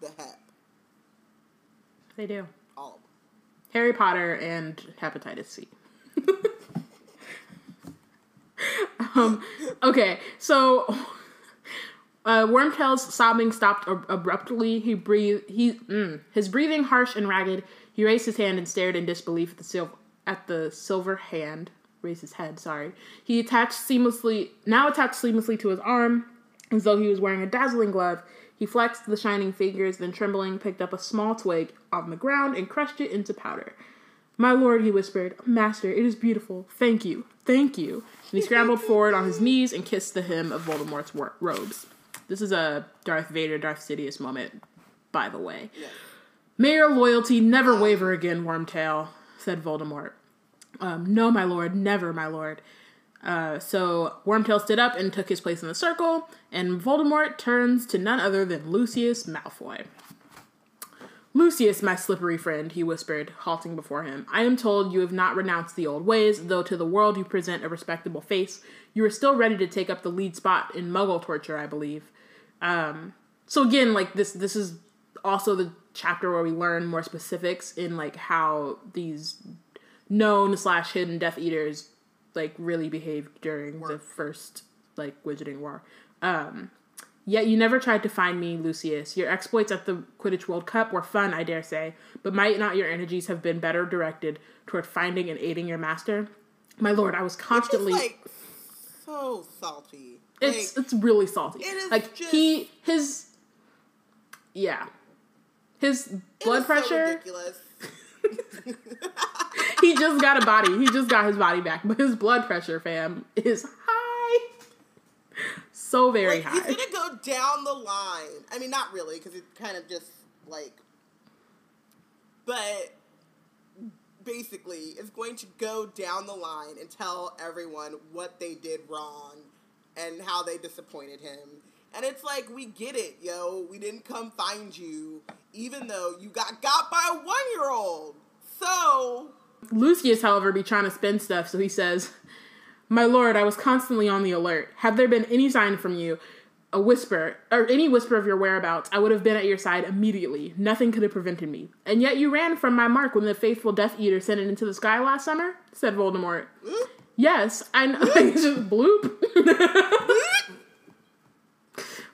the hep They do. all of them. Harry Potter and hepatitis C. *laughs* um, okay, so uh, Wormtail's sobbing stopped ab- abruptly. He breathed. He mm, his breathing harsh and ragged. He raised his hand and stared in disbelief at the sil- at the silver hand. Raised his head. Sorry. He attached seamlessly. Now attached seamlessly to his arm, as though he was wearing a dazzling glove. He flexed the shining figures, then trembling, picked up a small twig on the ground and crushed it into powder. My lord, he whispered, Master, it is beautiful. Thank you. Thank you. And he scrambled forward on his knees and kissed the hem of Voldemort's wor- robes. This is a Darth Vader, Darth Sidious moment, by the way. May your loyalty never waver again, Wormtail, said Voldemort. Um, no, my lord, never, my lord. Uh, so Wormtail stood up and took his place in the circle, and Voldemort turns to none other than Lucius Malfoy. Lucius, my slippery friend, he whispered, halting before him. I am told you have not renounced the old ways, though to the world you present a respectable face. You are still ready to take up the lead spot in Muggle torture, I believe. Um, so again, like this, this is also the chapter where we learn more specifics in like how these known slash hidden Death Eaters like really behaved during the first like Wizarding War. Um, Yet you never tried to find me, Lucius. Your exploits at the Quidditch World Cup were fun, I dare say, but might not your energies have been better directed toward finding and aiding your master? My lord, I was It's constantly. like so salty. it's like, it's really salty. it is like just- he his yeah, his blood is so pressure. ridiculous. *laughs* *laughs* he just got a body. He just got his body back, but his blood pressure, fam, is high. So very Like high. he's gonna go down the line. I mean, not really, because it kind of just like, but basically, is going to go down the line and tell everyone what they did wrong and how they disappointed him. And it's like, we get it, yo. We didn't come find you, even though you got got by a one year old. So, Lucius, however, be trying to spin stuff, so he says, My lord, I was constantly on the alert. Had there been any sign from you, a whisper, or any whisper of your whereabouts, I would have been at your side immediately. Nothing could have prevented me. And yet you ran from my mark when the faithful Death Eater sent it into the sky last summer? said Voldemort. Yes, I know. *laughs* Just bloop. *laughs*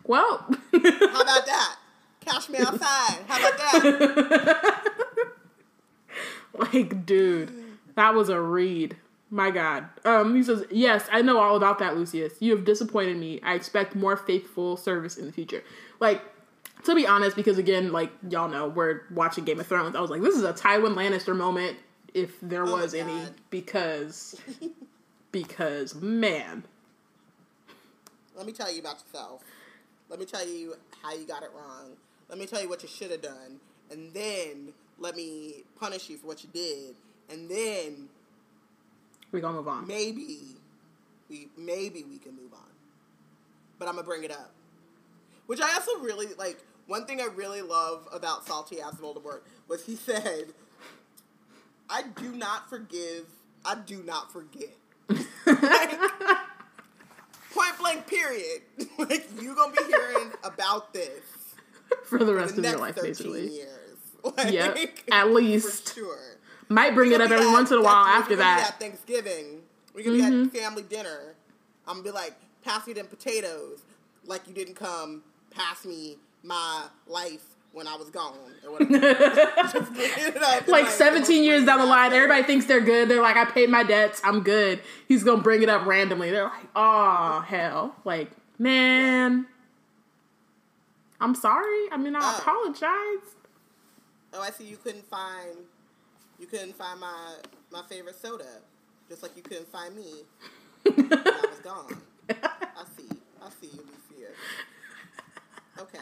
well, how about that? Cash me outside. How about that? *laughs* *laughs* like, dude, that was a read. My God. Um, he says, Yes, I know all about that, Lucius. You have disappointed me. I expect more faithful service in the future. Like, to be honest, because again, like y'all know, we're watching Game of Thrones. I was like, this is a Tywin Lannister moment, if there Oh was any, because, *laughs* because man, Let me tell you about yourself. Let me tell you how you got it wrong. Let me tell you what you should have done. And then let me punish you for what you did. And then we're gonna move on. maybe we maybe we can move on. But I'm gonna bring it up. Which I also really like one thing I really love about Salty Ass Voldemort was he *laughs* said, I do not forgive, I do not forget. Like, *laughs* point blank period. *laughs* like you gonna be hearing about this For the rest the of your life, 13 basically. years. *laughs* Like, Yep, at least. Sure. Might bring it up every be once in a while after that. At Thanksgiving, we're gonna Mhm. be at family dinner. I'm gonna be like, pass me them potatoes, like you didn't come pass me my life when I was gone or whatever. *laughs* *laughs* Just bring it up in, like 17 most years down the line, everybody thinks they're good. They're like, I paid my debts, I'm good. He's gonna bring it up randomly. They're like, oh hell, like man, I'm sorry. I mean, I Oh. apologize. Oh, I see. You couldn't find. You couldn't find my my favorite soda, just like you couldn't find me. when I was gone. *laughs* I see. I see you, Lucia. Okay.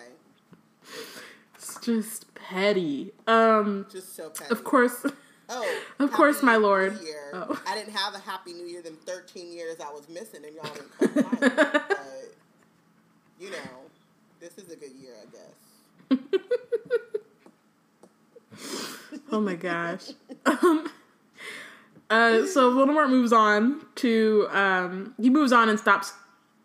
It's just petty. Um, Just so petty. of course. Oh, Of course, my lord. Oh. I didn't have a happy New Year them 13 years I was missing, and y'all didn't *laughs* come by. but you know, this is a good year, I guess. *laughs* Oh my gosh. Um, uh, so Voldemort moves on to um, he moves on and stops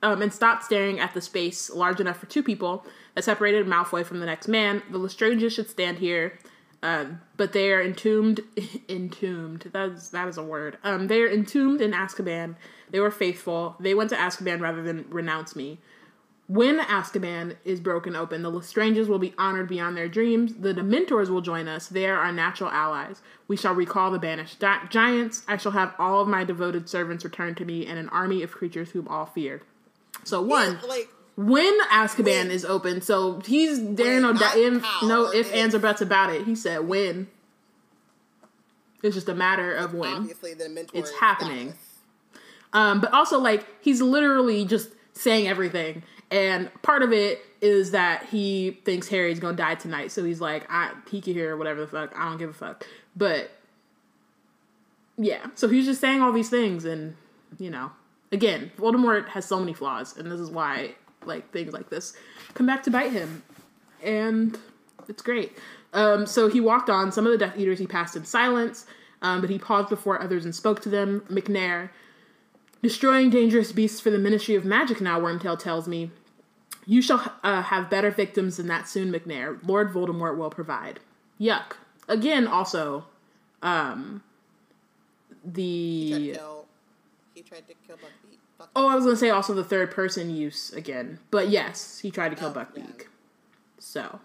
um, and stops staring at the space large enough for two people that separated Malfoy from the next man. The Lestranges should stand here, uh, but they are entombed. *laughs* entombed. That is that is a word. Um, they are entombed in Azkaban. They were faithful. They went to Azkaban rather than renounce me. When Azkaban is broken open, the Lestranges will be honored beyond their dreams. The Dementors will join us. They are our natural allies. We shall recall the banished gi- giants. I shall have all of my devoted servants return to me and an army of creatures whom all fear. So one, Yeah, like when Azkaban When. is open, so he's there no di- how no if. ands or buts about it. He said when. It's just a matter of when. obviously the mentor. It's happening. Um, but also, like, he's literally just saying everything. And part of it is that he thinks Harry's gonna die tonight. So he's like, I he can hear whatever the fuck. I don't give a fuck. But yeah, so he's just saying all these things, and you know, again, Voldemort has so many flaws, and this is why like things like this come back to bite him, and it's great. Um, so he walked on. Some of the Death Eaters he passed in silence, um, but he paused before others and spoke to them. Macnair, destroying dangerous beasts for the Ministry of Magic now. Wormtail tells me. You shall uh, have better victims than that soon, Macnair. Lord Voldemort will provide. Yuck. Again, also, um, He tried the to kill. He tried to kill Buckbeak. Buck- oh, I was gonna say also the third person use again, but yes, he tried to kill Oh, Buckbeak. yeah. So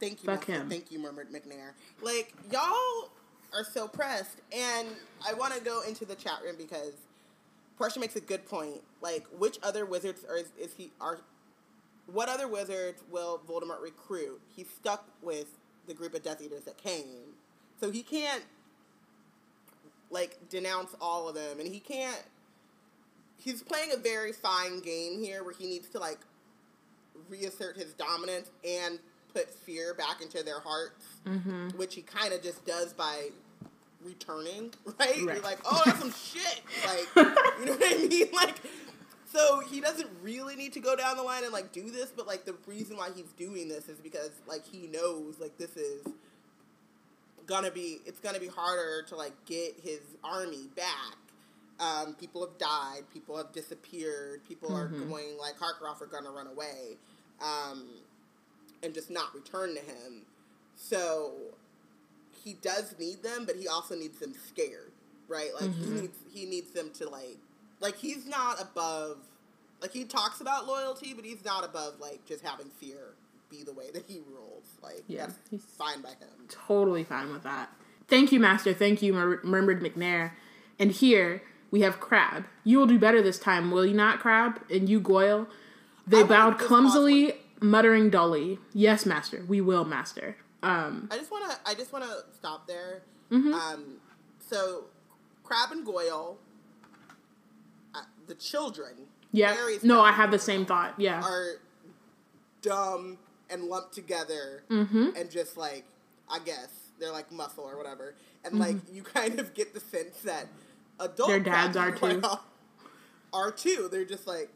Thank you, Fuck him. Thank you, murmured Macnair. Like y'all are so pressed, and I want to go into the chat room because Portia makes a good point. Like, which other wizards are is, is he are? What other wizards will Voldemort recruit? He's stuck with the group of Death Eaters that came, so he can't like denounce all of them, and he can't. He's playing a very fine game here, where he needs to like reassert his dominance and put fear back into their hearts, mm-hmm. which he kind of just does by returning, *laughs* right? You're like, oh, that's some shit. Like, *laughs* you know what I mean? *laughs* Like, so he doesn't really need to go down the line and like do this, but like the reason why he's doing this is because like he knows like this is gonna be it's gonna be harder to like get his army back. Um, people have died, people have disappeared, people are going like Karkaroff are gonna run away, um, and just not return to him. So he does need them, but he also needs them scared, right? Like he mm-hmm. needs he needs them to like like he's not above like he talks about loyalty, but he's not above like just having fear be the way that he rules. Like Yeah, that's he's- fine by him. totally fine with that. Thank you, Master. Thank you, Mur- murmured Macnair. And here we have Crabbe. You will do better this time, will you not, Crabbe? And you, Goyle. They I bowed clumsily, muttering dully. Yes, Master. We will, Master. Um, I just want to. I just want to stop there. Mm-hmm. Um, so, Crabbe and Goyle, uh, the children. yeah. Harry's No, I have the same thought. Yeah. Are dumb and lumped together, Mm-hmm. and just like I guess they're like muscle or whatever, and Mm-hmm. like you *laughs* kind of get the sense that adult Their dads are too. Are too. They're just like.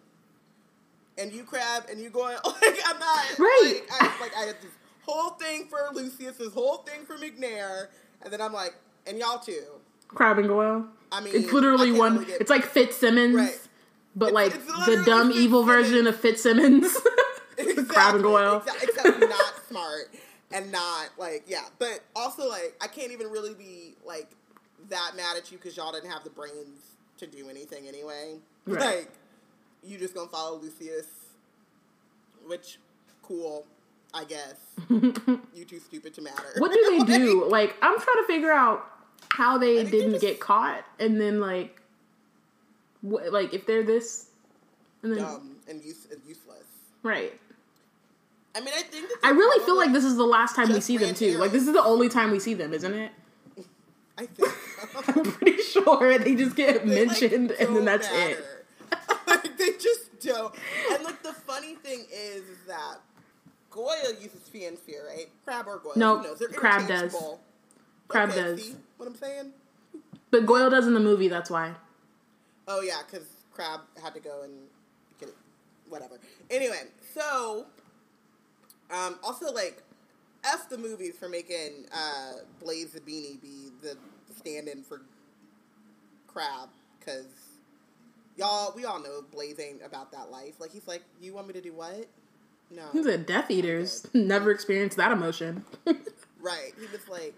And you Crabbe, and you going *laughs* like I'm not Right. Like, I, like I had this whole thing for Lucius, this whole thing for Macnair, and then I'm like, and y'all too. Crabbe and Goyle. I mean, It's literally one. really get- It's like Fitzsimmons, Right. but It's- like it's the dumb evil version of Fitzsimmons. *laughs* Crabbe and Goyle. Exactly, except *laughs* not smart and not like yeah. But also like I can't even really be like that mad at you because y'all didn't have the brains to do anything anyway. Right. Like you just gonna follow Lucius, which cool, I guess. *laughs* you too stupid to matter. what do they *laughs* do? Like, I'm trying to figure out how they didn't just- get caught, and then like, what, like if they're this, and then Dumb and use, and useless. right, I mean, I think I really feel like this is the last time we see them too. Like this is the only time we see them, isn't it? *laughs* I think I'm pretty sure they just get They, like, mentioned and then that's it. like, they just don't. And like the funny thing is, is that Goyle uses Fiendfyre, right? Crabbe or Goyle? No, who Crabbe does. Crabbe Okay, does. See what I'm saying? But Goyle does in the movie, that's why. Oh yeah, because Crabbe had to go and get it. Whatever. Anyway, so um, also like f the movies for making uh, Blaise Zabini be the stand-in for Crabbe because y'all we all know Blaise ain't about that life. Like he's like, you want me to do what? No. He's a Death Eaters. *laughs* Never experienced that emotion. *laughs* Right. He was like,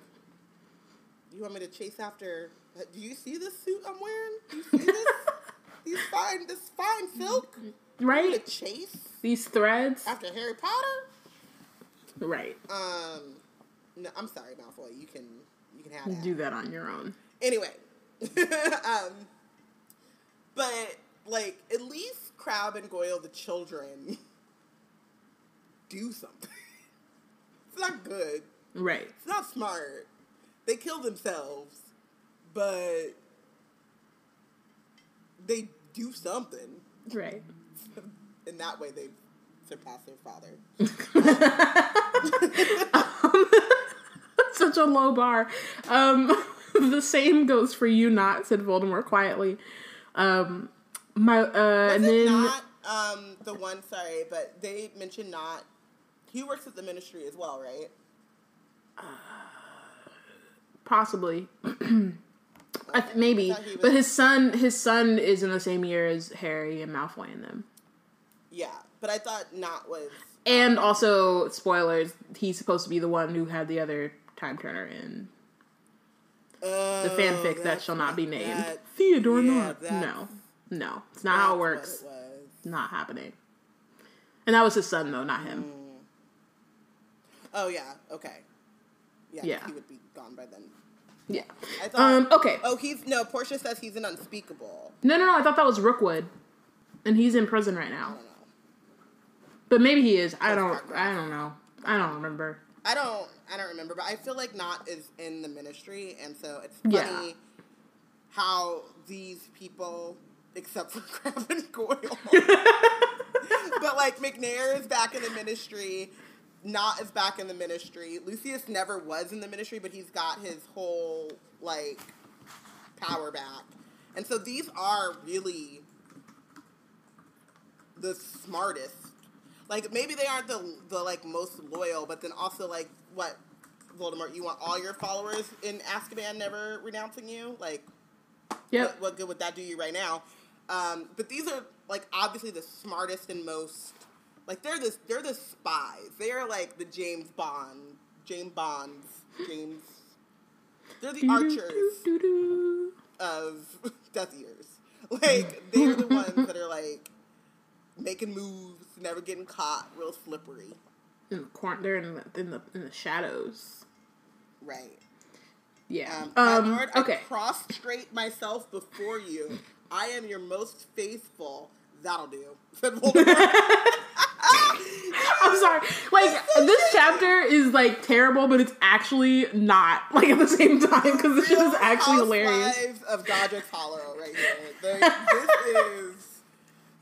"You want me to chase after? Do you see this suit I'm wearing? Do you see this? *laughs* These fine, this fine silk. You want me right? to chase These threads. after Harry Potter? Right. Um, no, I'm sorry, Malfoy. You can, you can have that. Do that on your own. Anyway, um, but like at least Crabbe and Goyle, the children, do something. *laughs* it's Nott good. Right. It's not smart. They kill themselves, but they do something. Right. *laughs* In that way, they surpass their father. *laughs* Such a low bar. Um, the same goes for you, Nott said Voldemort quietly. Um, my uh, Was and it then not um, the one? Sorry, but they mentioned not. He works at the ministry as well, right? Uh, possibly. *clears throat* I th- maybe, but his son, his son is in the same year as Harry and Malfoy and them. Yeah, but I thought Nott was. And also, spoilers, he's supposed to be the one who had the other time turner in Oh, the fanfic that shall not be named. *laughs* Theodore yeah, Nott. No. No. It's not how it works. it. Not happening. And that was his son though, not him. Mm. Oh yeah. Okay. Yeah. Yeah. He would be gone by then. Yeah. I thought. Um, okay. Oh, he's no. Portia says he's an unspeakable. No, no, no, I thought that was Rookwood. And he's in prison right I now. don't know. But maybe he is. I don't That's I don't know. I don't remember. I don't. I don't remember, but I feel like Nott is in the ministry, and so it's Yeah. funny how these people, except for *laughs* Crabbe and Goyle, *laughs* but like Macnair is back in the ministry. Nott is back in the ministry. Lucius never was in the ministry, but he's got his whole like power back, and so these are really the smartest. Like maybe they aren't the the like most loyal, but then also like what Voldemort, you want all your followers in Azkaban never renouncing you? Like Yep. what, what good would that do you right now? Um, but these are like obviously the smartest and most like they're the they're the spies. They are like the James Bond, James Bonds, James. They're the archers of Death Eaters. *laughs* Like they're the ones that are like making moves, never getting caught, real slippery. In the corner, they're in the, in the in the shadows. Right. Yeah. Um, Um, my lord, okay. I prostrate myself before you. I am your most faithful. That'll do. *laughs* Said Voldemort. *laughs* *laughs* I'm sorry. Like this chapter is like terrible, but it's actually not. Like at the same time, because this shit is actually hilarious. Housewives of Godric's Hollow, right here. This is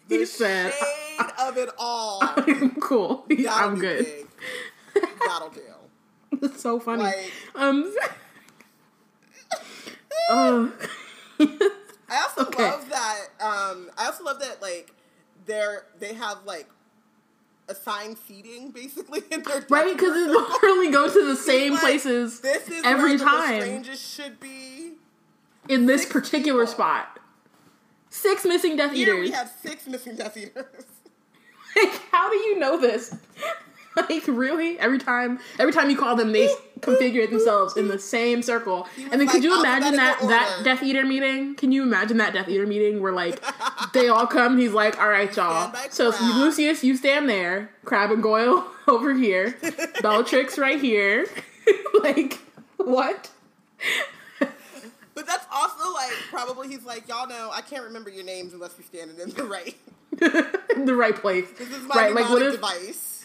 the He said- shade of it all. *laughs* cool. That'll I'm good. big. That'll do. It's so funny. Like- um. *laughs* oh. I also Okay. love that. Um, I also love that like they're they have like assigned seating basically in their right, because they literally go to the same Like, places This is every where the time Strangest should be. in this particular people. spot. Six missing Death Here Eaters. we have six missing Death Eaters. *laughs* Like, how do you know this? *laughs* like, really? Every time, every time you call them, they *laughs* configure *laughs* themselves in the same circle. And then, could you imagine that alphabetical that. Death Eater meeting? Can you imagine that Death Eater meeting where like *laughs* they all come? He's like, "All right, y'all. So Crabbe." Lucius, you stand there. Crabbe and Goyle *laughs* over here. Bellatrix right here. like, what? But that's also like probably he's like y'all know I can't remember your names unless you're standing in the right. in the right place. This is my right? Like, what if device.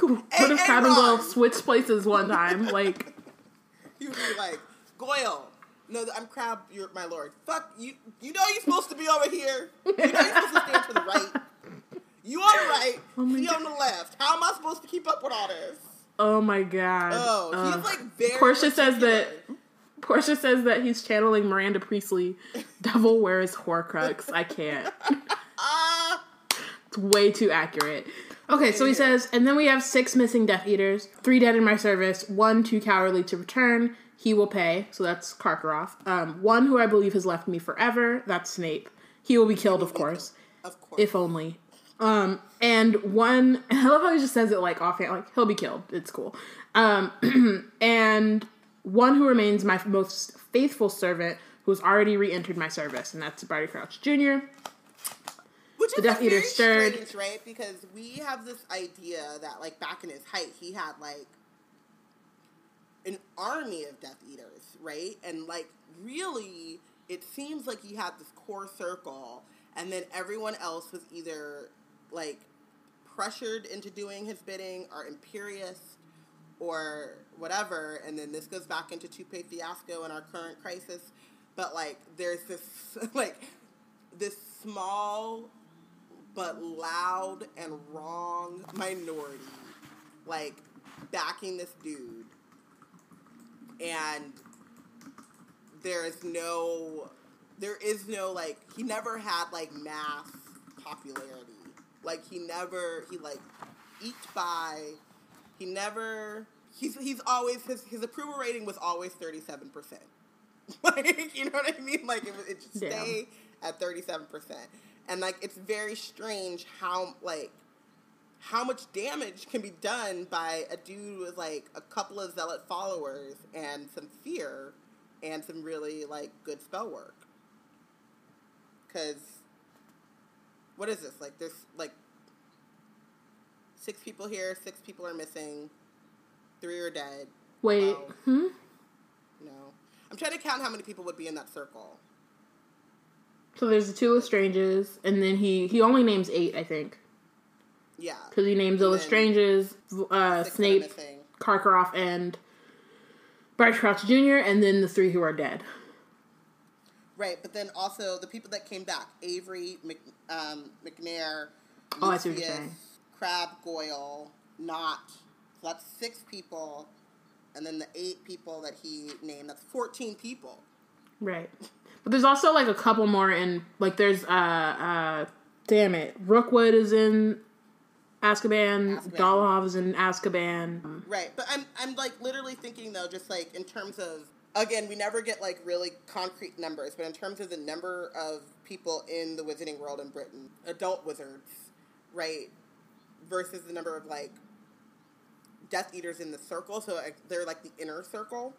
What if Crabbe and Goyle Ron. switch places one time? Like, *laughs* He would be like, Goyle. No, I'm Crabbe, you're my lord. Fuck you. You know you're supposed to be over here. You know you're supposed to stand to the right. You on the right. *laughs* Oh my he on the left. How am I supposed to keep up with all this? oh my god. Oh, he's like very. Portia says that. Portia says that he's channeling Miranda Priestly. *laughs* Devil wears Horcrux. I can't. Ah, It's way too accurate. Okay, so he says, and then we have six missing Death Eaters, three dead in my service, one too cowardly to return. He will pay, so that's Karkaroff. Um, one who I believe has left me forever. That's Snape. He will be killed, of course, of course. if only. Um, and one, *laughs* I love how he just says it like offhand, like he'll be killed. It's cool. Um, *clears throat* and one who remains my most faithful servant, who's already re-entered my service, and that's Barty Crouch Jr. Which is Death very Eater stirred. strange, right? Because we have this idea that, like, back in his height, he had like an army of Death Eaters, right? And like, really, it seems like he had this core circle, and then everyone else was either like pressured into doing his bidding or Imperius or whatever. And then this goes back into Lupe Fiasco and our current crisis. But like, there's this *laughs* like this small but loud and wrong minority like backing this dude. And there is no there is no like he never had like mass popularity. Like he never he like eked by he never he's he's always his his approval rating was always 37% *laughs* like you know what i mean? Like it, it just stay at 37% and like it's very strange how like how much damage can be done by a dude with like a couple of zealot followers and some fear and some really like good spell work. Because what is this? Like there's like six people here six people are missing three are dead. Wait, Wow. hmm? no. I'm trying to count how many people would be in that circle So there's the two Lestranges, and then he he only names eight, I think, yeah because he names the Lestranges, uh, six that are Snape. Karkaroff, and Barty Crouch Jr., and then the three who are dead. Right, but then also the people that came back: Avery, Mc, um, Macnair, Oh, I see what you're Lucius, saying. Crabbe, Goyle, Nott. So that's six people, and then the eight people that he named. That's fourteen people. Right. But there's also like a couple more in like there's uh uh damn it. Rookwood is in Azkaban, Azkaban. Dolohov is in Azkaban. Right, but I'm I'm like literally thinking though, just like in terms of again, we never get like really concrete numbers, but in terms of the number of people in the wizarding world in Britain, adult wizards, right, versus the number of like Death Eaters in the circle, so like, they're like the inner circle,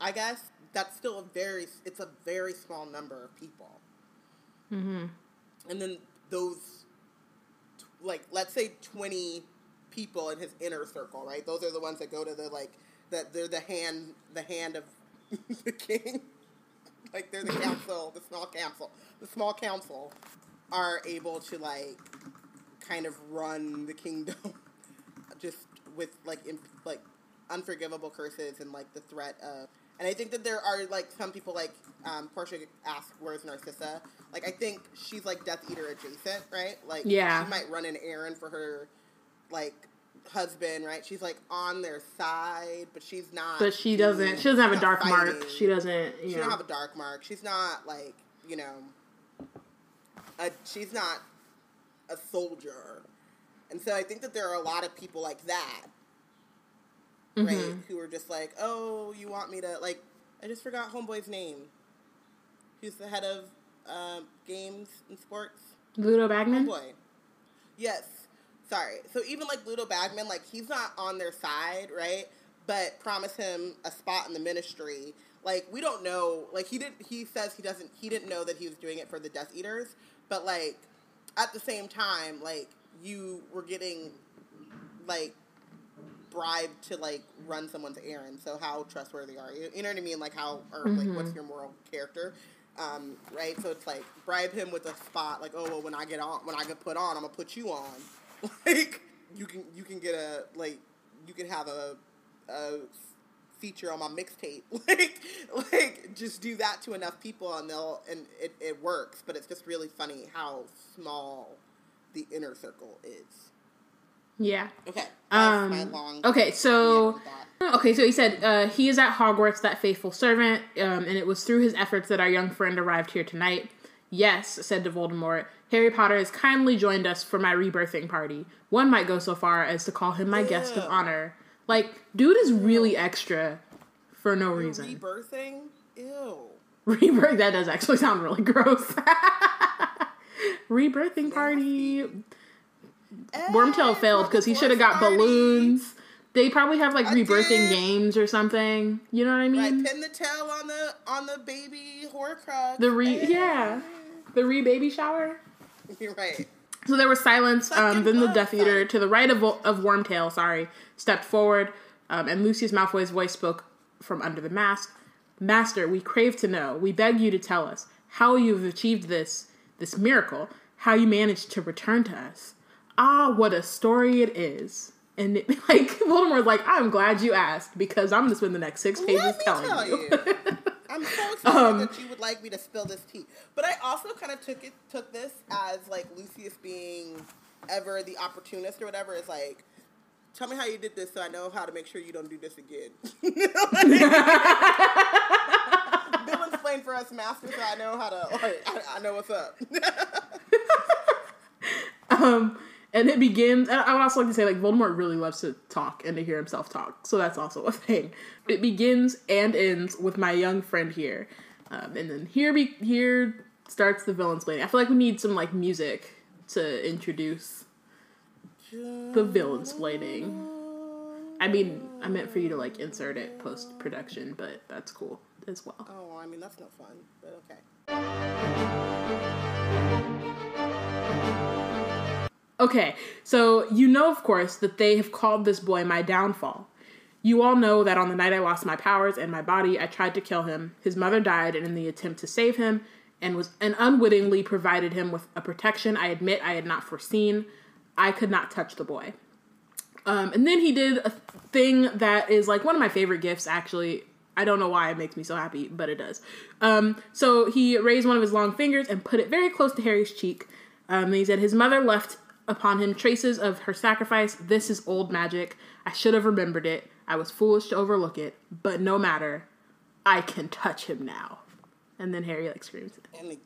I guess. That's still a very it's a very small number of people. Mm-hmm. And then those t- like let's say 20 people in his inner circle right those are the ones that go to the like that they're the hand the hand of *laughs* the king like they're the *laughs* council the small council the small council are able to like kind of run the kingdom *laughs* just with like imp- like unforgivable curses and like the threat of and I think that there are like some people like um, Portia asked where's Narcissa like I think she's like Death Eater adjacent right like Yeah. she might run an errand for her like husband right she's like on their side but she's not But she doesn't she doesn't have a dark mark. She doesn't you She know don't have a dark mark. She's not like you know, a, she's not a soldier, and so I think that there are a lot of people like that, right? Mhm. Who are just like, oh, you want me to like? I just forgot homeboy's name. He's the head of um, games and sports. Ludo Bagman? Boy, yes. Sorry. So even like Ludo Bagman, like he's not on their side, right? But promise him a spot in the ministry. Like we don't know. Like he did. He says he doesn't. He didn't know that he was doing it for the Death Eaters. But like at the same time, like you were getting like bribed to like run someone's errand. So how trustworthy are you? You know what I mean? Like how or like what's your moral character? Um, right? So it's like bribe him with a spot. Like oh well, when I get on, when I get put on, I'm gonna put you on. *laughs* like you can you can get a like you can have a a feature on my mixtape. *laughs* like like just do that to enough people and they'll and it, it works. But it's just really funny how small the inner circle is. Yeah. Okay. That's my Um, long okay, so rant with that. okay, so he said uh, he is at Hogwarts, that faithful servant, um, and it was through his efforts that our young friend arrived here tonight. Yes, said to Voldemort, Harry Potter has kindly joined us for my rebirthing party. One might go so far as to call him my guest of honor. Like, dude is really extra for no reason. Rebirthing? Ew. *laughs* Rebirth. That does actually sound really *laughs* gross. *laughs* Rebirthing party. Wormtail Eh, failed because he should have got balloons. They probably have like I rebirthing did. games or something. You know what I Right, mean? pin the tail on the on the baby Horcrux. The re Eh. yeah, the re baby shower. *laughs* You're right. So there was silence. Um, then the Death Eater, to the right of, of Wormtail, sorry, stepped forward, um, and Lucius Malfoy's voice spoke from under the mask. Master, we crave to know. We beg you to tell us how you've achieved this this miracle. How you managed to return to us. Ah, what a story it is. And it, *laughs* like Voldemort's like, I'm glad you asked because I'm gonna spend the next six pages Let me telling tell you. you. *laughs* I'm so excited Um, that you would like me to spill this tea. But I also kind of took it took this as like Lucius being ever the opportunist or whatever. Is like, tell me how you did this so I know how to make sure you don't do this again. *laughs* Bill explain for us, master, so I know how to. Like, I, I know what's up. Um, and it begins. And I would also like to say, like Voldemort really loves to talk and to hear himself talk, so that's also a *laughs* thing. It begins and ends with my young friend here, um, and then here be here starts the villain's explaining. I feel like we need some like music to introduce the villain's explaining. I mean, I meant for you to like insert it post production, but that's cool as well. Oh, I mean that's not fun, but okay. Okay, so you know, of course, that they have called this boy my downfall. You all know that on the night I lost my powers and my body, I tried to kill him. His mother died in the attempt to save him, and was and unwittingly provided him with a protection I admit I had not foreseen. I could not touch the boy. Um, and then he did a thing that is like one of my favorite gifts, actually. I don't know why it makes me so happy, but it does. Um, so he raised one of his long fingers and put it very close to Harry's cheek. Um, and he said, His mother left upon him traces of her sacrifice. This is old magic. I should have remembered it. I was foolish to overlook it, but no matter. I can touch him now. And then Harry like screams the,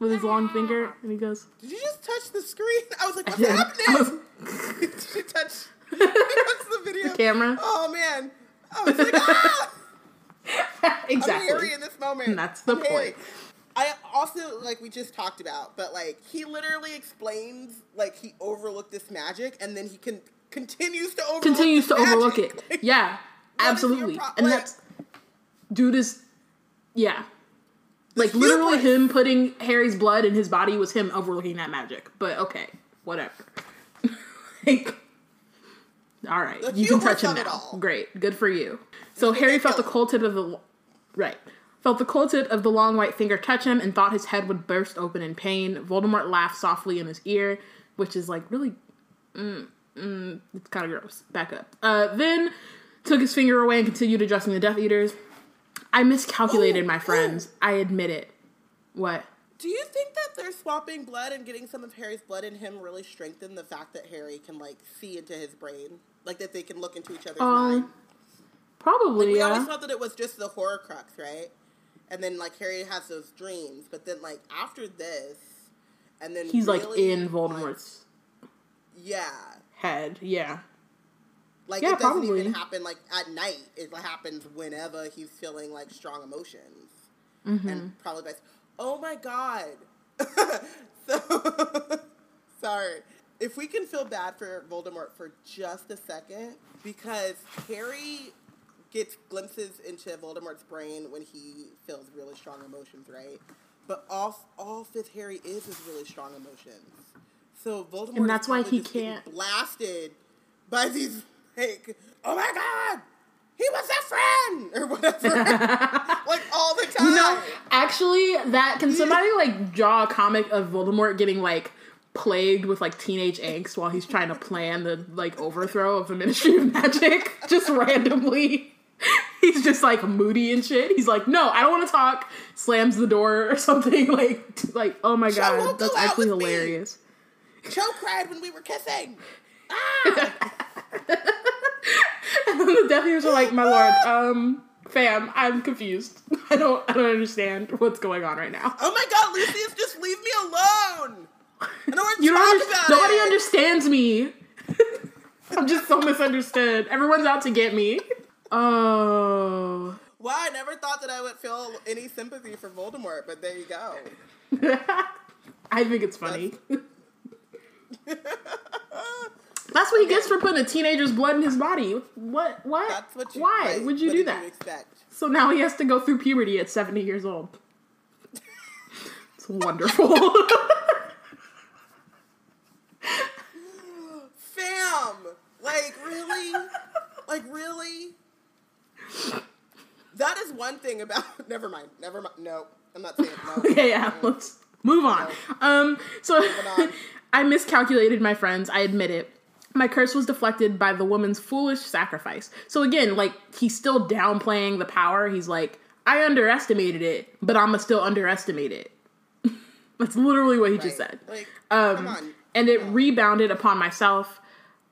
with his long finger, and he goes, did you just touch the screen? I was like, what's *laughs* happening? *laughs* did you touch? Did you touch the *laughs* video? camera. Oh man, I was like, ah! I'm exactly. Harry in this moment. And that's the I'm Harry. Point. I also like we just talked about, but like he literally explains like he overlooked this magic, and then he can continues to overlook continues to this overlook it. Like, *laughs* Yeah, what is your absolutely. pro- and like- that's dude is yeah. Like literally hubris. him putting Harry's blood in his body was him overlooking that magic. But okay, whatever. *laughs* like all right, The you can touch him now. all. Great, good for you. So Harry felt the cold tip of the right. Felt the cold tip of the long white finger touch him and thought his head would burst open in pain. Voldemort laughed softly in his ear, which is like really it's kind of gross. Back up. Uh, then took his finger away and continued addressing the Death Eaters. I miscalculated, Ooh, my friends. I admit it. What? Do you think that they're swapping blood and getting some of Harry's blood in him really strengthened the fact that Harry can like see into his brain, like that they can look into each other's Um, mind? Probably, We yeah. always thought that it was just the Horcrux, right? And then like Harry has those dreams, but then like after this, and then He's like in Voldemort's yeah, head. Yeah. like Yeah, it doesn't probably. even happen like at night. It happens whenever he's feeling like strong emotions, Mm-hmm. and probably by oh my god. *laughs* so *laughs* sorry. If we can feel bad for Voldemort for just a second, because Harry gets glimpses into Voldemort's brain when he feels really strong emotions, right? But all all Fifth Harry is is really strong emotions. So Voldemort, And that's why he can't- blasted by these like, oh my god, he was a friend or whatever, *laughs* like all the time. You know, actually, that can somebody like draw a comic of Voldemort getting like plagued with like teenage angst while he's trying to plan the like overthrow of the Ministry of Magic *laughs* just randomly. *laughs* He's just like moody and shit. He's like, "No, I don't want to talk." Slams the door or *laughs* something like like, "Oh my god, that's actually with me. hilarious." Cho cried when we were kissing. *laughs* And then the Death Eaters are like, "My lord, um, fam, I'm confused. I don't I don't understand what's going on right now." Oh my god, Lucius, just leave me alone. I don't You talk don't under- about nobody it. understands me. I'm just so misunderstood. Everyone's out to get me. Oh. Well, I never thought that I would feel any sympathy for Voldemort, but there you go. *laughs* I think it's funny. That's *laughs* what he gets for putting a teenager's blood in his body. What? What? That's what you. Why right, would you do that? You expect? so now he has to go through puberty at 70 years old. *laughs* It's wonderful. *gasps* Fam, like really, like really. That is one thing about. *laughs* Never mind. Never mind. No, I'm not saying no. *laughs* okay, yeah, let's move on. Um, so on. *laughs* I miscalculated my friends. I admit it. My curse was deflected by the woman's foolish sacrifice. So again, like he's still downplaying the power. He's like, I underestimated it, but I'ma still underestimate it. That's literally what he just said. Like, Um, and it rebounded upon myself.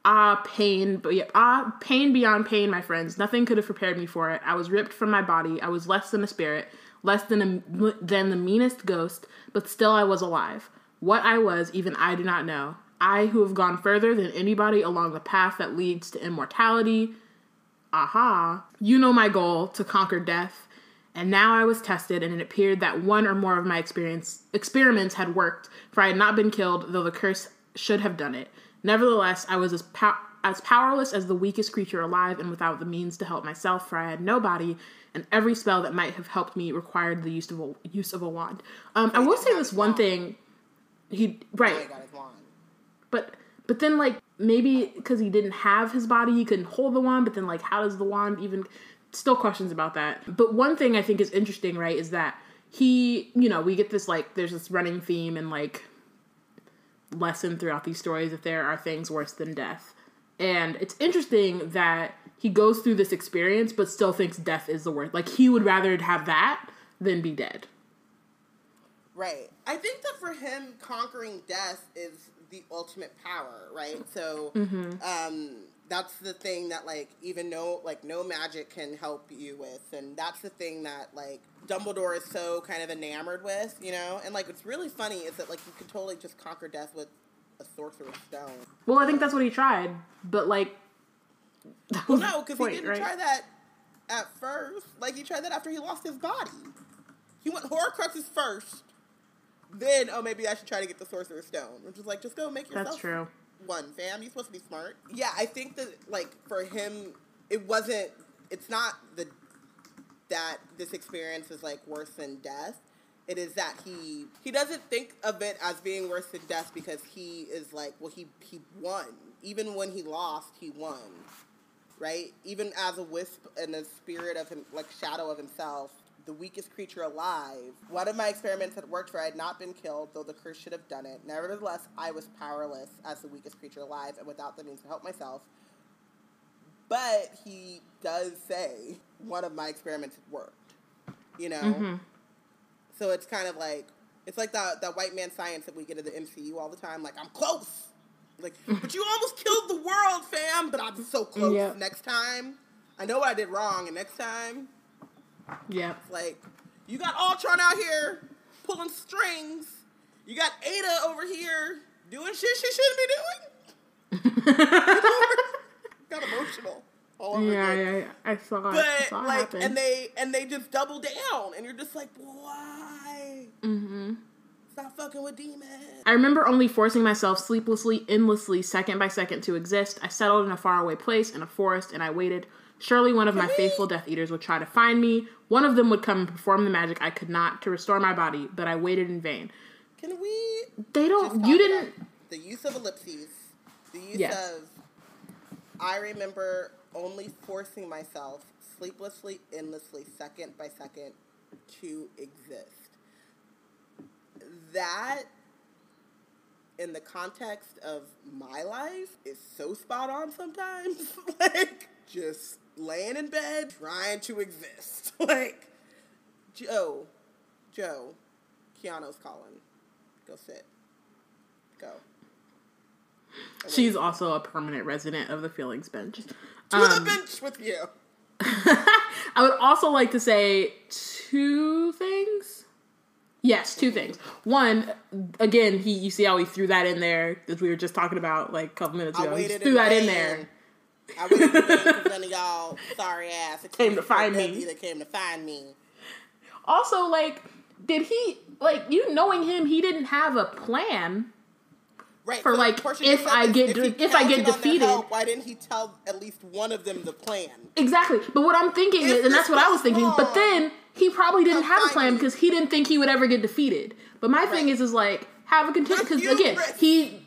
Ah, pain, but yeah, ah, pain beyond pain, my friends. Nothing could have prepared me for it. I was ripped from my body. I was less than a spirit, less than a, than the meanest ghost, but still I was alive. What I was, even I do not know. I who have gone further than anybody along the path that leads to immortality. Aha! You know my goal to conquer death. And now I was tested, and it appeared that one or more of my experience experiments had worked, for I had not been killed, though the curse should have done it. Nevertheless, I was as pow- as powerless as the weakest creature alive, and without the means to help myself, for I had no body, and every spell that might have helped me required the use of a, use of a wand. Um, I will say this one thing. He right, my god, his wand. but but then like maybe because he didn't have his body he couldn't hold the wand but then like how does the wand even still questions about that but one thing i think is interesting right is that he you know we get this like there's this running theme and like lesson throughout these stories that there are things worse than death and it's interesting that he goes through this experience but still thinks death is the worst like he would rather have that than be dead Right. I think that for him, conquering death is the ultimate power, right? So, Mm-hmm. um, that's the thing that like even no like no magic can help you with, and that's the thing that like Dumbledore is so kind of enamored with, you know. And like what's really funny is that like you can totally just conquer death with a sorcerer's stone. well i think that's what he tried but like *laughs* Well, no, because he didn't right? try that at first. Like he tried that after he lost his body. He went Horcruxes first. Then, oh, maybe I should try to get the Sorcerer's Stone, which is like, just go make yourself that's true one, fam. You're supposed to be smart. Yeah, I think that like for him, it wasn't. It's not the that this experience is like worse than death. It is that he he doesn't think of it as being worse than death because he is like, well, he he won. Even when he lost, he won. Right? Even as a wisp and a spirit of him, like shadow of himself, the weakest creature alive. One of my experiments had worked for I had not been killed, though the curse should have done it. Nevertheless, I was powerless as the weakest creature alive and without the means to help myself. But he does say one of my experiments had worked. You know? Mm-hmm. So it's kind of like it's like that that white man science that we get in the MCU all the time. Like I'm close, like *laughs* but you almost killed the world, fam. But I'm so close. Yep. Next time, I know what I did wrong, and next time, yeah like you got Ultron out here pulling strings. You got Ada over here doing shit she shouldn't be doing. *laughs* got emotional all over Yeah, again. yeah, yeah. I saw it. I But it like, happen. and they and they just double down, and you're just like, why? mm-hmm. Stop fucking with demons. I remember only forcing myself sleeplessly, endlessly, second by second to exist. I settled in a faraway place in a forest, and I waited. Surely one of my faithful Death Eaters would try to find me. One of them would come and perform the magic I could not to restore my body, but I waited in vain. Can we? They don't. You didn't. the use of ellipses, the use Yes. of. I remember only forcing myself sleeplessly, endlessly, second by second, to exist. That in the context of my life is so spot on sometimes. *laughs* like just laying in bed trying to exist. *laughs* like Jo, Jo, Keanu's calling. Go sit. Go. She's also a permanent resident of the feelings bench. To um, the bench with you. *laughs* I would also like to say two things. Yes, two things. One, again, he you see how he threw that in there as we were just talking about like a couple minutes ago. He threw that in there. I waited because none of y'all sorry ass came, came to find me. That came to find me. Also, like, did he like you knowing him? He didn't have a plan Right. For so like, if I get if, if I get defeated, help, why didn't he tell at least one of them the plan? Exactly. But what I'm thinking if is, and that's what I was thinking. But then he probably didn't have a plan because he didn't think he would ever get defeated. But my right. thing is, is like have a continue because again he.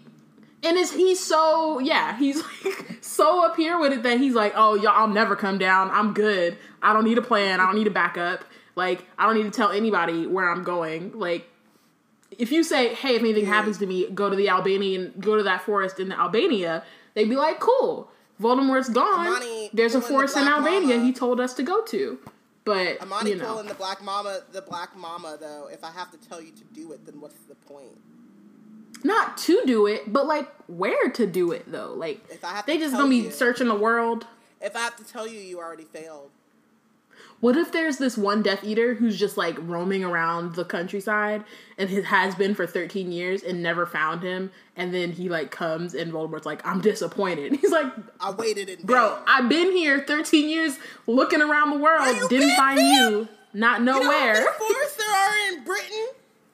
And is he's so yeah he's *laughs* like so up here with it that he's like oh y'all I'll never come down I'm good I don't need a plan I don't need a backup like I don't need to tell anybody where I'm going like if you say, "Hey, if anything happens to me, go to the Albanian, go to that forest in Albania," they'd be like, "Cool, Voldemort's gone. Amani There's a forest the in Albania Mama. he told us to go to." But Amani you know. pulling the black mama, the black mama though. If I have to tell you to do it, then what's the point? Not to do it, but like where to do it though. Like if I have they just gonna be you, searching the world. If I have to tell you, you already failed. What if there's this one Death Eater who's just like roaming around the countryside and has been for 13 years and never found him, and then he like comes and Voldemort's like, "I'm disappointed." *laughs* He's like, "I waited in bro. I've been here 13 years looking around the world, didn't find you, not nowhere." You know how *laughs* forests there are in Britain?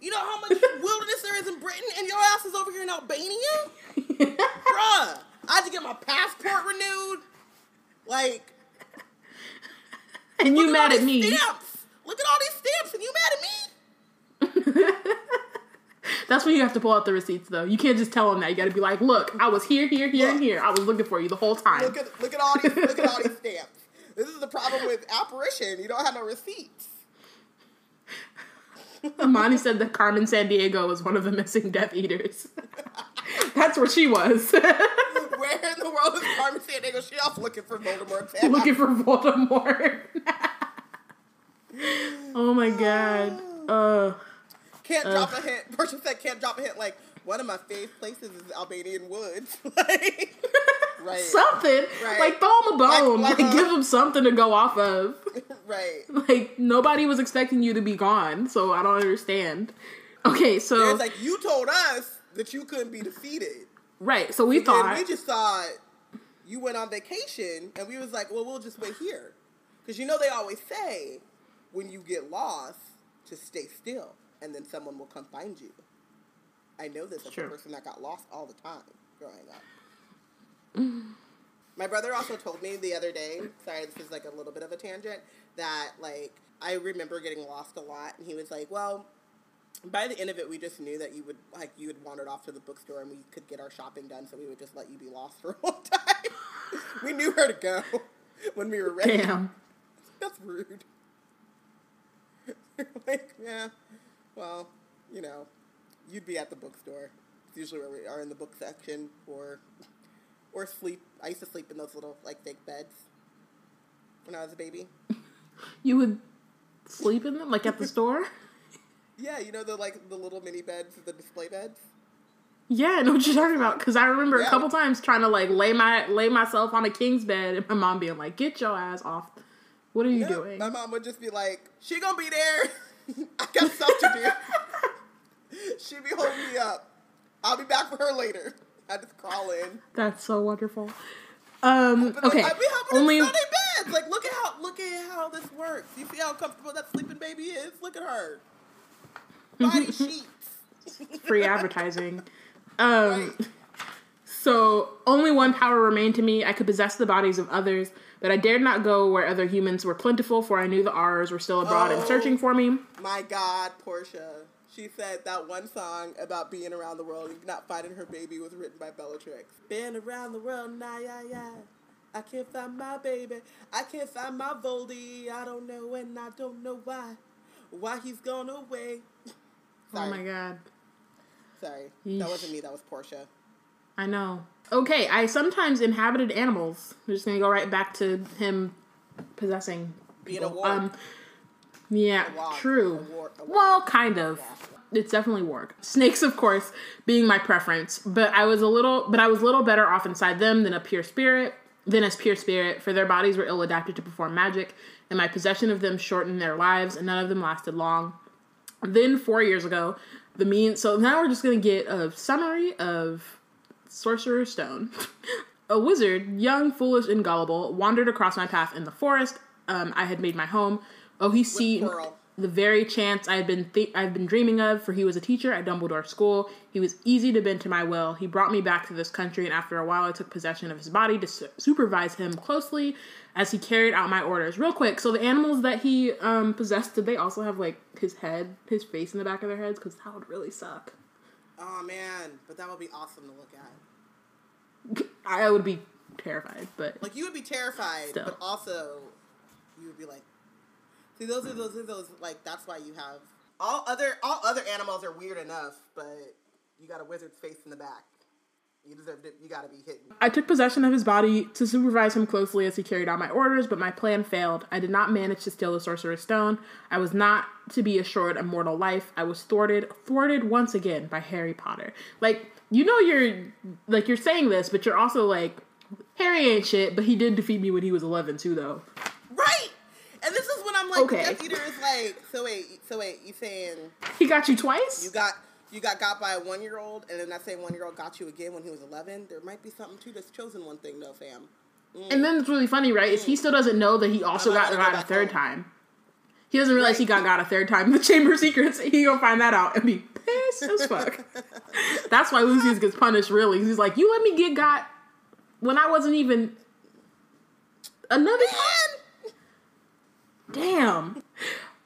You know how much *laughs* wilderness there is in Britain, and your ass is over here in Albania, *laughs* bruh. I had to get my passport renewed. Like, and you mad at me. Stamps. Look at all these stamps, and you mad at me. *laughs* That's when you have to pull out the receipts, though. You can't just tell them that. You got to be like, "Look, I was here, here, here, look, and here. I was looking for you the whole time." Look at look at all these look at all these stamps. This is the problem with apparition. You don't have no receipts. Amani said that Carmen Sandiego was one of the missing Death Eaters. *laughs* That's where she was. *laughs* Where in the world is Carmen Sandiego? She off looking for Voldemort. looking for Voldemort. *laughs* oh my god. Uh, *sighs* can't uh, drop a hint. Person said can't drop a hint. Like one of my favorite places is Albanian woods. *laughs* like, right. Something. Right. Like throw him a bone. Like, uh-huh. like, *laughs* give him something to go off of. *laughs* right. Like nobody was expecting you to be gone, so I don't understand. Okay, so it's like you told us that you couldn't be defeated. Right. So we so thought we just thought you went on vacation, and we was like, well, we'll just wait here, because you know they always say when you get lost to stay still, and then someone will come find you. I know this as a person that got lost all the time growing up. My brother also told me the other day, sorry, this is like a little bit of a tangent, that like I remember getting lost a lot and he was like, Well, by the end of it we just knew that you would like you had wandered off to the bookstore and we could get our shopping done so we would just let you be lost for a long *laughs* time. we knew where to go *laughs* when we were ready. Damn. That's rude. *laughs* like, yeah. Well, you know, you'd be at the bookstore. It's usually where we are in the book section or or sleep. I used to sleep in those little like fake beds when I was a baby. *laughs* You would sleep in them like at the *laughs* store? Yeah, you know the like the little mini beds, the display beds. Yeah, I know what you're talking about. Because I remember yeah. a couple times trying to like lay my lay myself on a king's bed, and my mom being like, "Get your ass off! What are you yeah, doing?" My mom would just be like, "She gonna be there. *laughs* I got stuff to do." *laughs* she be holding me up. I'll be back for her later. *laughs* I just crawl in. That's so wonderful. Um, okay. Like, I be helping Only... them beds. Like, look at how look at how this works. You see how comfortable that sleeping baby is? Look at her. Body *laughs* sheets. Free advertising. Um, right. So only one power remained to me. I could possess the bodies of others, but I dared not go where other humans were plentiful, for I knew the Aurors were still abroad oh, and searching for me. My God, Portia. She said that one song about being around the world and not finding her baby was written by Bellatrix. Been around the world, nah, yeah, yeah. I can't find my baby. I can't find my Voldy. I don't know and I don't know why. Why he's gone away. *laughs* oh my god. Sorry, that wasn't me. That was Portia. I know. Okay, I sometimes inhabited animals. We're just gonna go right back to him possessing. Being a people. warg. Um, yeah, true. A war- a well, kind of. It's definitely warg. Snakes, of course, being my preference, but I was a little, but I was a little better off inside them than a pure spirit. Than as pure spirit, for their bodies were ill adapted to perform magic, and my possession of them shortened their lives, and none of them lasted long. Then four years ago, the mean. So now we're just gonna get a summary of Sorcerer's Stone. *laughs* a wizard, young, foolish, and gullible, wandered across my path in the forest. Um, I had made my home. Oh, he seen Pearl. the very chance I had been th- I've been dreaming of. For he was a teacher at Dumbledore School. He was easy to bend to my will. He brought me back to this country, and after a while, I took possession of his body to su- supervise him closely as he carried out my orders. Real quick, so the animals that he um, possessed, did they also have like his head, his face in the back of their heads? Because that would really suck. Oh man, but that would be awesome to look at. *laughs* I would be terrified, but Like you would be terrified, Still. but also you would be like, see, those are those are those like that's why you have all other all other animals are weird enough, but you got a wizard's face in the back. You deserve it. You got to be hidden. I took possession of his body to supervise him closely as he carried out my orders, but my plan failed. I did not manage to steal the Sorcerer's Stone. I was not to be assured a mortal life. I was thwarted, thwarted once again by Harry Potter. Like, you know, you're like you're saying this, but you're also like, Harry ain't shit. But he did defeat me when he was 11 too, though. Right. And this is like, Okay. Death Eater is like, so wait, so wait, you saying He got you twice. you got you got got by a one year old, and then that same one year old got you again when he was 11? There might be something to this chosen one thing, though, fam. Mm. and then it's really funny, right? Is he mm. still doesn't know that he also got gonna go got a third home. time. He doesn't realize he got Right. got a third time. *laughs* The Chamber of Secrets. He gonna find that out and be pissed as fuck. *laughs* That's why Lucius gets punished. Really, he's like, you let me get got when I wasn't even another time. Damn.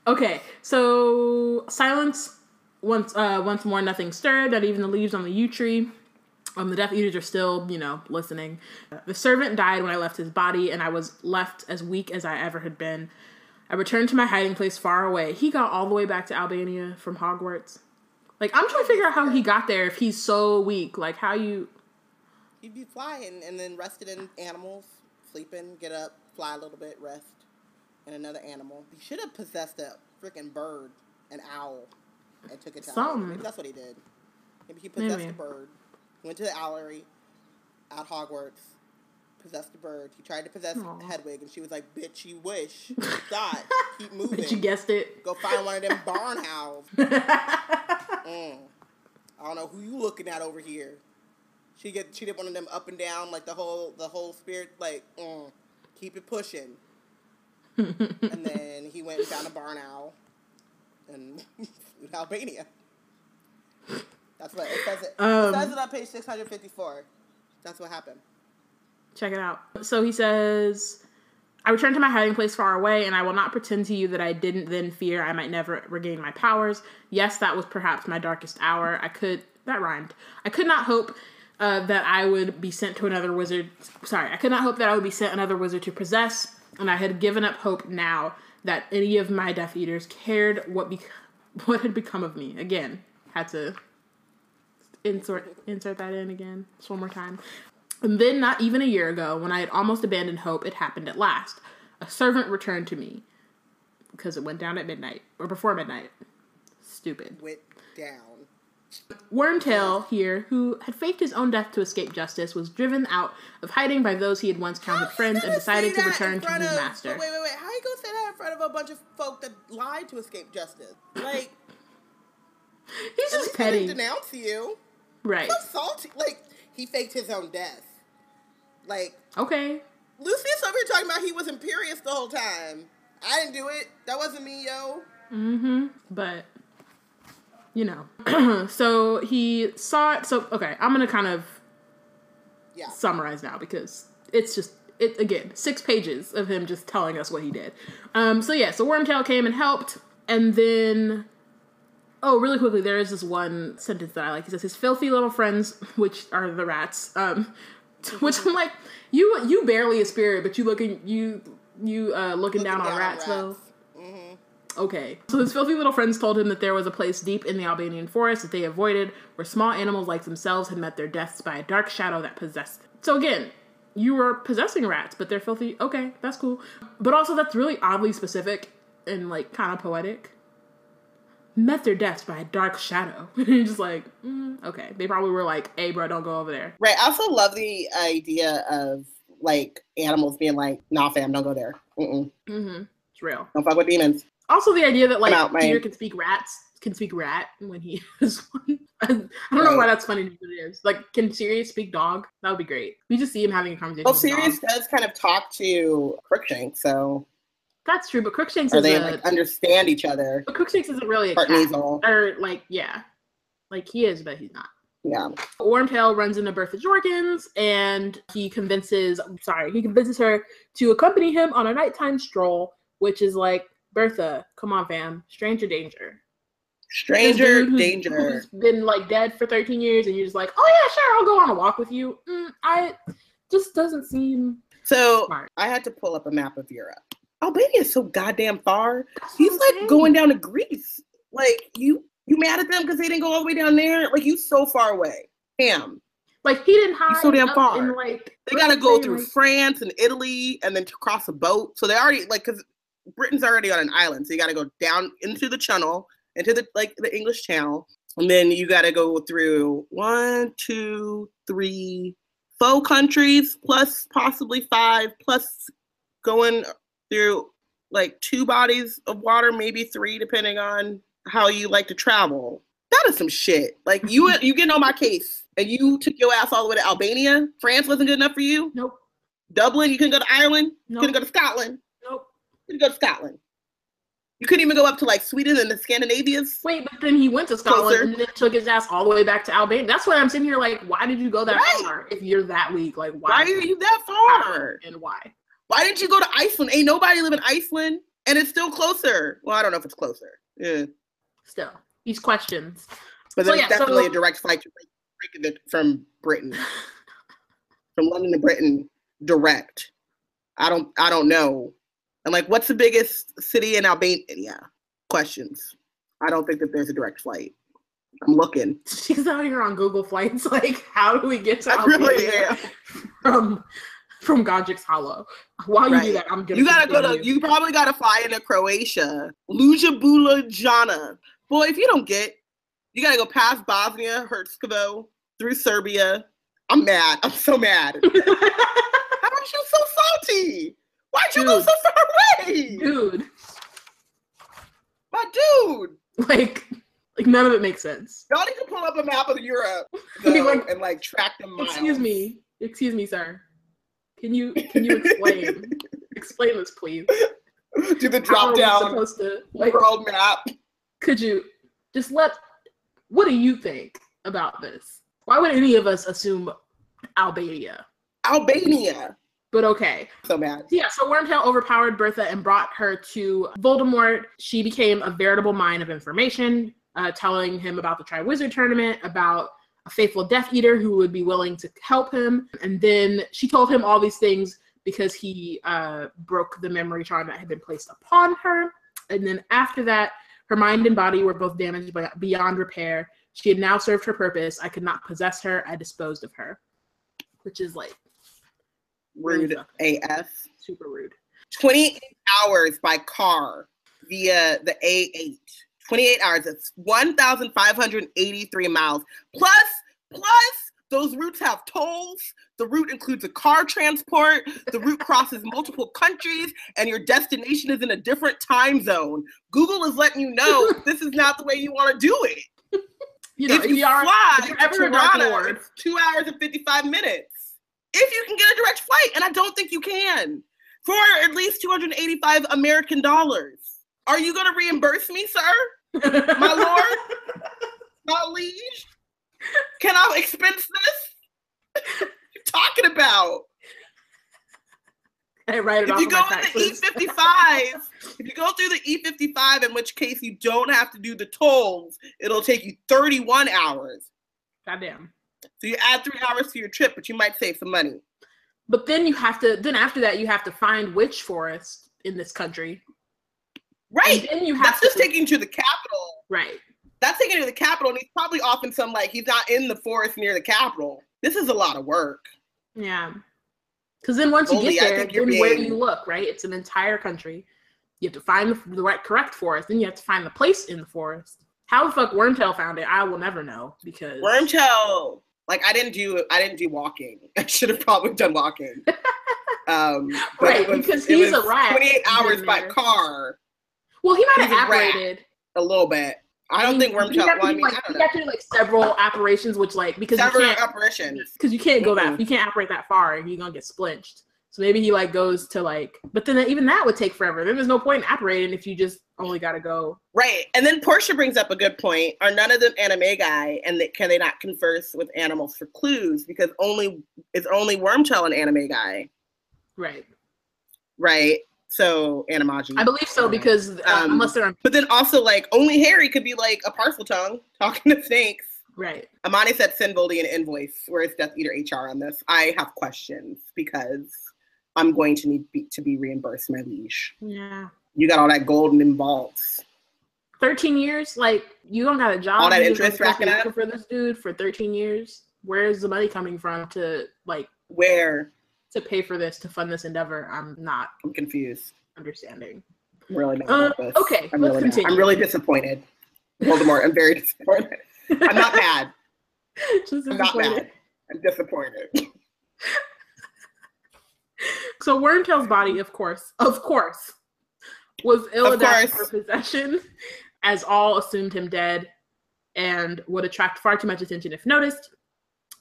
Okay, so silence. Once, uh, once more, nothing stirred. Not even the leaves on the yew tree. Um, the Death Eaters are still, you know, listening. The servant died when I left his body, and I was left as weak as I ever had been. I returned to my hiding place far away. He got all the way back to Albania from Hogwarts. Like, I'm trying to figure out how he got there if he's so weak. Like, how you. He'd be flying and then rested in animals, sleeping, get up, fly a little bit, rest, and another animal. He should have possessed a freaking bird, an owl, and took it to Something. Maybe that's what he did. Maybe he possessed Maybe. a bird, went to the owlery at Hogwarts, possessed a bird. He tried to possess Aw. Hedwig, and she was like, "Bitch, you wish. *laughs* Stop. Keep *laughs* moving. But you guessed it. Go find one of them barn owls." *laughs* Mm. I don't know who you looking at over here. She get she did one of them up and down like the whole the whole spirit like mm, keep it pushing. And then he went down to barn owl *laughs* in Albania. That's what it says. It, Um, it says it on page six hundred fifty four. That's what happened. Check it out. So he says, I returned to my hiding place far away, and I will not pretend to you that I didn't then fear I might never regain my powers. Yes, that was perhaps my darkest hour. I could, that rhymed. I could not hope uh, that I would be sent to another wizard. Sorry, I could not hope that I would be sent another wizard to possess, and I had given up hope now that any of my Death Eaters cared what be- *laughs* what had become of me. Again, had to insert insert that in again just one more time. And then, not even a year ago, when I had almost abandoned hope, it happened at last. A servant returned to me because it went down at midnight or before midnight. Stupid. Went down. Wormtail here, who had faked his own death to escape justice, was driven out of hiding by those he had once counted friends and decided to return to his of- master. Wait, wait, wait. How you gonna say that in front of a bunch of folk that lied to escape justice? Like, *laughs* He's just least they didn't petty, denounce you. right? So salty. Like, he faked his own death. Like, Okay, Lucius over here talking about he was Imperius the whole time. I didn't do it. That wasn't me, yo. Mm-hmm. But you know. *clears throat* so he saw it. So okay, I'm gonna kind of Yeah. summarize now because it's just it again six pages of him just telling us what he did. Um. So yeah. So Wormtail came and helped, and then. Oh, really quickly, there is this one sentence that I like. He says, "His filthy little friends, *laughs* which are the rats." Um, *laughs* which I'm like, you you barely a spirit, but you looking you you uh looking, down, on rats, though. Okay. So his filthy little friends told him that there was a place deep in the Albanian forest that they avoided where small animals like themselves had met their deaths by a dark shadow that possessed them. So again, you were possessing rats, but they're filthy. Okay, that's cool. But also that's really oddly specific and like kind of poetic. Met their deaths by a dark shadow. *laughs* and you're just like, mm, okay. They probably were like, hey, bro, don't go over there. Right. I also love the idea of like animals being like, nah, fam, don't go there. Mm-mm. Mm-hmm. It's real. Don't fuck with demons. Also, the idea that like. Peter can speak rats, can speak rat when he *laughs* is one. *laughs* I don't know why that's funny, but it is. Like, can Sirius speak dog? That would be great. We just see him having a conversation. Well, Sirius dog. does kind of talk to Crookshanks, so That's true, but Crookshanks or is they a, like understand each other. but Crookshanks isn't really a Part cat. Kneazle. or like yeah, like he is, but he's not. Yeah. Wormtail runs into Bertha Jorkins and he convinces sorry, he convinces her to accompany him on a nighttime stroll, which is like, Bertha, come on, fam, stranger danger. Stranger danger. Who's been like dead for 13 years, and you're just like, oh yeah, sure, I'll go on a walk with you. Mm, I just doesn't seem So smart. I had to pull up a map of Europe. Albania is so goddamn far. That's He's like saying. going down to Greece. Like you, you mad at them because they didn't go all the way down there? Like you so far away. Damn. like he didn't hide. so damn far. In, like They gotta go through like- France and Italy and then to cross a boat. So they already like because Britain's already on an island, so you gotta go down into the channel, into the like the English Channel, and then you gotta go through one, two, three, four countries plus possibly five, plus going through like two bodies of water, maybe three, depending on how you like to travel. That is some shit. Like you, *laughs* you getting on my case, and you took your ass all the way to Albania. France wasn't good enough for you. Nope. Dublin, you couldn't go to Ireland. You Nope. couldn't go to Scotland. You couldn't go to Scotland. You couldn't even go up to like Sweden and the Scandinavias. Wait, but then he went to Scotland Closer. and then took his ass all the way back to Albania. That's why I'm sitting here like, why did you go that Right. far if you're that weak? Like, why? Why are you that far? And why? Why didn't you go to Iceland? Ain't nobody live in Iceland, and it's still closer. Well, I don't know if it's closer. Yeah, Still, these questions. but So, then yeah, it's definitely so- a direct flight to from Britain, *laughs* from London to Britain, direct. I don't, I don't know. And like, what's the biggest city in Albania? Questions. I don't think that there's a direct flight. I'm looking. *laughs* She's out here on Google Flights. *laughs* Like, how do we get to I *laughs* really Albania am. from from Godric's Hollow? While you do that, I'm gonna. You gotta go to. continue. You probably gotta fly into Croatia, Ljubljana. Boy, if you don't get, you gotta go past Bosnia Herzegovina through Serbia. I'm mad. I'm so mad. How are you so salty? Why'd you go so far away, dude. my dude? Like, like none of it makes sense. Y'all need to pull up a map of Europe *laughs* though, like, and like track them miles. Excuse me. Excuse me, sir. Can you can you explain *laughs* explain this, please? Do the drop down supposed to like? world map. Could you just let? What do you think about this? Why would any of us assume Albania? Albania. But okay. So mad. Yeah, so Wormtail overpowered Bertha and brought her to Voldemort. She became a veritable mine of information, uh, telling him about the Triwizard Tournament, about a faithful Death Eater who would be willing to help him. And then she told him all these things because he uh, broke the memory charm that had been placed upon her. And then after that, her mind and body were both damaged by, beyond repair. She had now served her purpose. I could not possess her. I disposed of her, which is like Rude AF. super rude. 28 hours by car via the A8. 28 hours. It's 1,583 miles. Plus, plus, those routes have tolls. The route includes a car transport. The route crosses multiple countries, and your destination is in a different time zone. Google is letting you know *laughs* this is not the way you want to do it. You know, if you are, fly if you're ever Tirana, it's two hours and 55 minutes. If you can get a direct flight, and I don't think you can, for at least 285 American dollars. Are you going to reimburse me, sir? *laughs* My lord? My liege? Can I expense this? what you talking about? I write it If you go in the. E55, if you go through the E55, in which case you don't have to do the tolls, it'll take you 31 hours. Goddamn. So you add three hours to your trip, but you might save some money. But then you have to. Then after that, you have to find which forest in this country. Right. And then you have That's to just taking to the capital. right. That's taking to the capital, and he's probably off in some like he's not in the forest near the capital. This is a lot of work. Yeah. Because then once you get there, then where do you look, right? It's an entire country. You have to find the, the right correct forest. Then you have to find the place in the forest. How the fuck Wormtail found it, I will never know because Wormtail. Like I didn't do I didn't do walking. *laughs* I should have probably done walking. *laughs* Um, Right, was- because he's a rat. 28 hours by car, Well, he might have He's a a little bit. I don't think have to Well, I mean, like, I you know. have to do like several operations, which like because you can't apparitions. because you can't go that you can't apparate that far and you're gonna get splinched. So maybe he like goes to like, but then even that would take forever. Then there's no point in apparating if you just only gotta go. Right. And then Portia brings up a good point. Are none of them anime guy and they, can they not converse with animals for clues? Because only it's only Wormtail an anime guy, Right. right? So Animagi. I believe so because uh, Um, unless they're on But then also like only Harry could be like a Parseltongue talking *laughs* to snakes. right. Amani said send Voldy an invoice. Where is Death Eater HR on this? I have questions because I'm going to need be, to be reimbursed my leash. Yeah. You got all that gold in them vaults. 13 years, like you don't got a job. All that interest racking up? for this dude for 13 years. Where's the money coming from to like Where to pay for this to fund this endeavor? I'm not I'm confused. understanding. I'm really mad Uh, okay, I'm let's really continue. I'm really disappointed. Voldemort, I'm very disappointed. I'm not *laughs* mad. Just I'm not mad. I'm disappointed. So Wormtail's body, of course, of course, was ill Of adapted for possession, as all assumed him dead, and would attract far too much attention if noticed.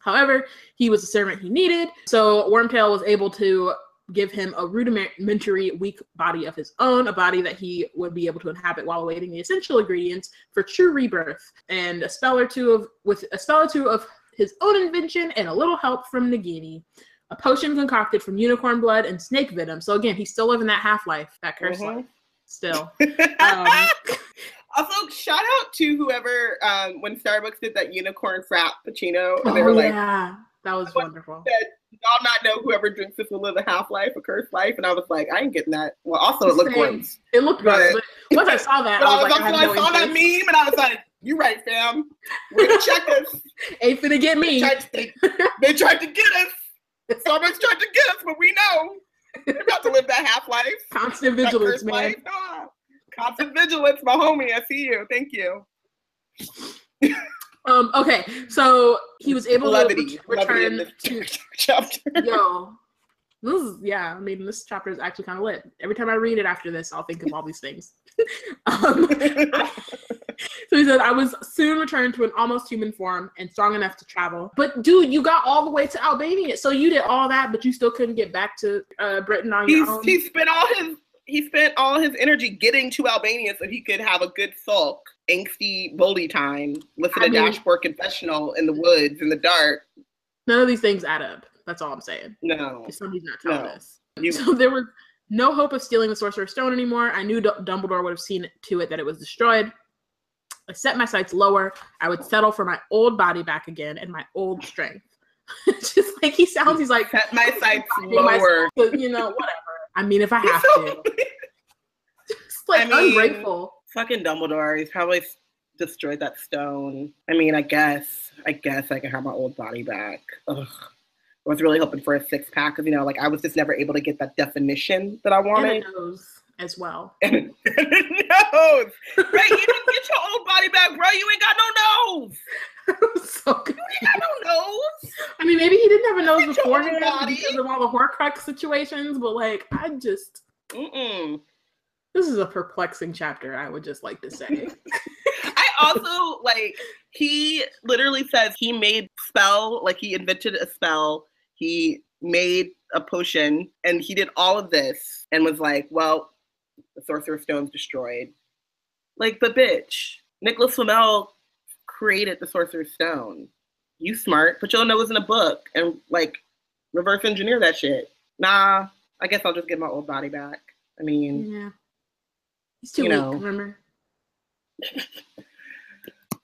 However, he was a servant he needed, so Wormtail was able to give him a rudimentary, weak body of his own, a body that he would be able to inhabit while awaiting the essential ingredients for true rebirth, and a spell or two of with a spell or two of his own invention and a little help from Nagini a potion concocted from unicorn blood and snake venom. So again, he's still living that half life, that curse Mhm. life. Still. *laughs* Um, also, shout out to whoever um, when Starbucks did that unicorn frappuccino, and they oh, were like, yeah, that was wonderful. "Y'all not know whoever drinks this will live a half life, a cursed life," and I was like, "I ain't getting that." Well, also it looked gross. It looked But- good, but once I saw that, *laughs* But I was like, I I no saw that meme, and I was like, "You right, fam. We're gonna. *laughs* Ain't finna get They me. tried, to, they, they tried to get us. Starbucks tried to get us, but we know we're about to live that half life. Constant vigilance, man. life. Nah. Constant vigilance, my homie. I see you. Thank you. *laughs* Um, okay, so he was able Levity. to return *laughs* to chapter. *laughs* yo. This is yeah. I mean, this chapter is actually kind of lit. Every time I read it after this, I'll think of all these things. *laughs* um, *laughs* so he said, "I was soon returned to an almost human form and strong enough to travel." But dude, you got all the way to Albania, so you did all that, but you still couldn't get back to uh, Britain on He's your own. he spent all his he spent all his energy getting to Albania so he could have a good sulk, angsty bully time, listen I to mean- dashboard confessional in the woods in the dark. None of these things add up. That's all I'm saying. No, Somebody's not telling No. us. you *laughs* So there was no hope of stealing the Sorcerer's Stone anymore. I knew D- Dumbledore would have seen to it that it was destroyed. I set my sights lower. I would settle for my old body back again and my old strength. *laughs* Just like he sounds, he's like, set my sights lower. but, you know, whatever. I mean, if I have to. It's *laughs* like I mean- ungrateful. Fucking Dumbledore. He's probably destroyed that stone. I mean, I guess, I guess I can have my old body back. Ugh. I was really hoping for a six pack of, you know, like I was just never able to get that definition that I And wanted. a nose as well. *laughs* And nose, right? You didn't get your old body back, bro. You ain't got no nose. *laughs* so good. You ain't got no nose. I mean, maybe he didn't have a nose Get your own beforehand because of all the Horcrux situations, but like, I just. Mm-mm. This is a perplexing chapter, I would just like to say. *laughs* I also like he literally says he made spell, like he invented a spell. He made a potion, and he did all of this, and was like, "Well, the Sorcerer's Stone's destroyed." Like, but bitch, Nicholas Flamel created the Sorcerer's Stone. You smart, but you all your nose in a book and like reverse engineer that shit. Nah, I guess I'll just get my old body back. I mean, yeah. He's too You weak, know. remember?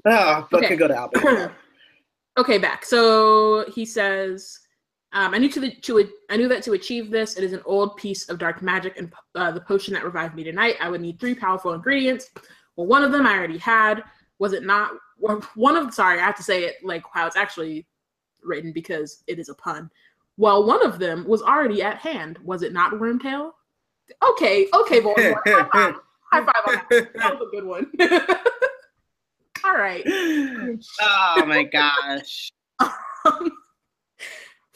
oh, *laughs* but Okay. could go to Albania. *clears throat* okay, back. So he says, Um, I knew to the to I knew that to achieve this, it is an old piece of dark magic and uh, the potion that revived me tonight. I would need three powerful ingredients. Well, one of them I already had. Was it not? One of sorry, I have to say it like how it's actually written because it is a pun. Well, one of them was already at hand. Was it not Wormtail? Okay, okay, boy. *laughs* High five. High five on that. That was a good one. *laughs* All right. Oh my gosh. *laughs*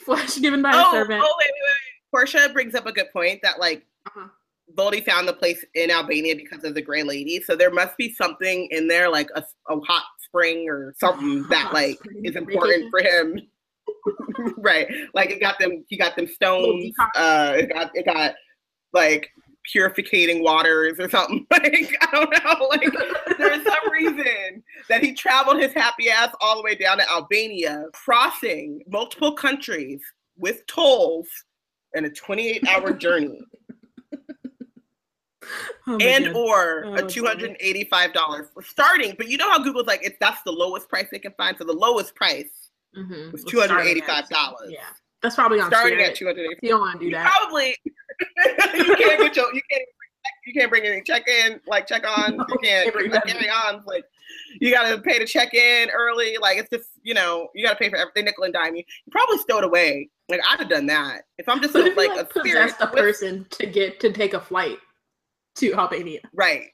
Flesh *laughs* given by oh, a servant. Oh, wait, wait, wait. Portia brings up a good point that, like, uh-huh. Voldy found the place in Albania because of the Grey Lady. So there must be something in there, like a, a hot spring or something *gasps* that, like, is important *laughs* for him. *laughs* right. Like, it got them, he got them stones. Uh, it got, it got, like, purificating waters or something. *laughs* Like, I don't know. *laughs* Like, there's some reason that he traveled his happy ass all the way down to Albania, crossing multiple countries with tolls in a 28 hour *laughs* journey. Oh and God. or oh, a $285 for starting. But you know how Google's like, it's that's the lowest price they can find. So the lowest price mm-hmm. was $285. Yeah. That's probably on starting at 285 You don't want to do that. Probably *laughs* you can't get your you can't you can't bring any check in like check on. No, you can't bring like, carry on. Like you gotta pay to check in early. Like it's just you know you gotta pay for everything nickel and dime. You, probably stowed away. Like I'd have done that if I'm just a, like, like a spirit a person to get to take a flight to Albania. Right.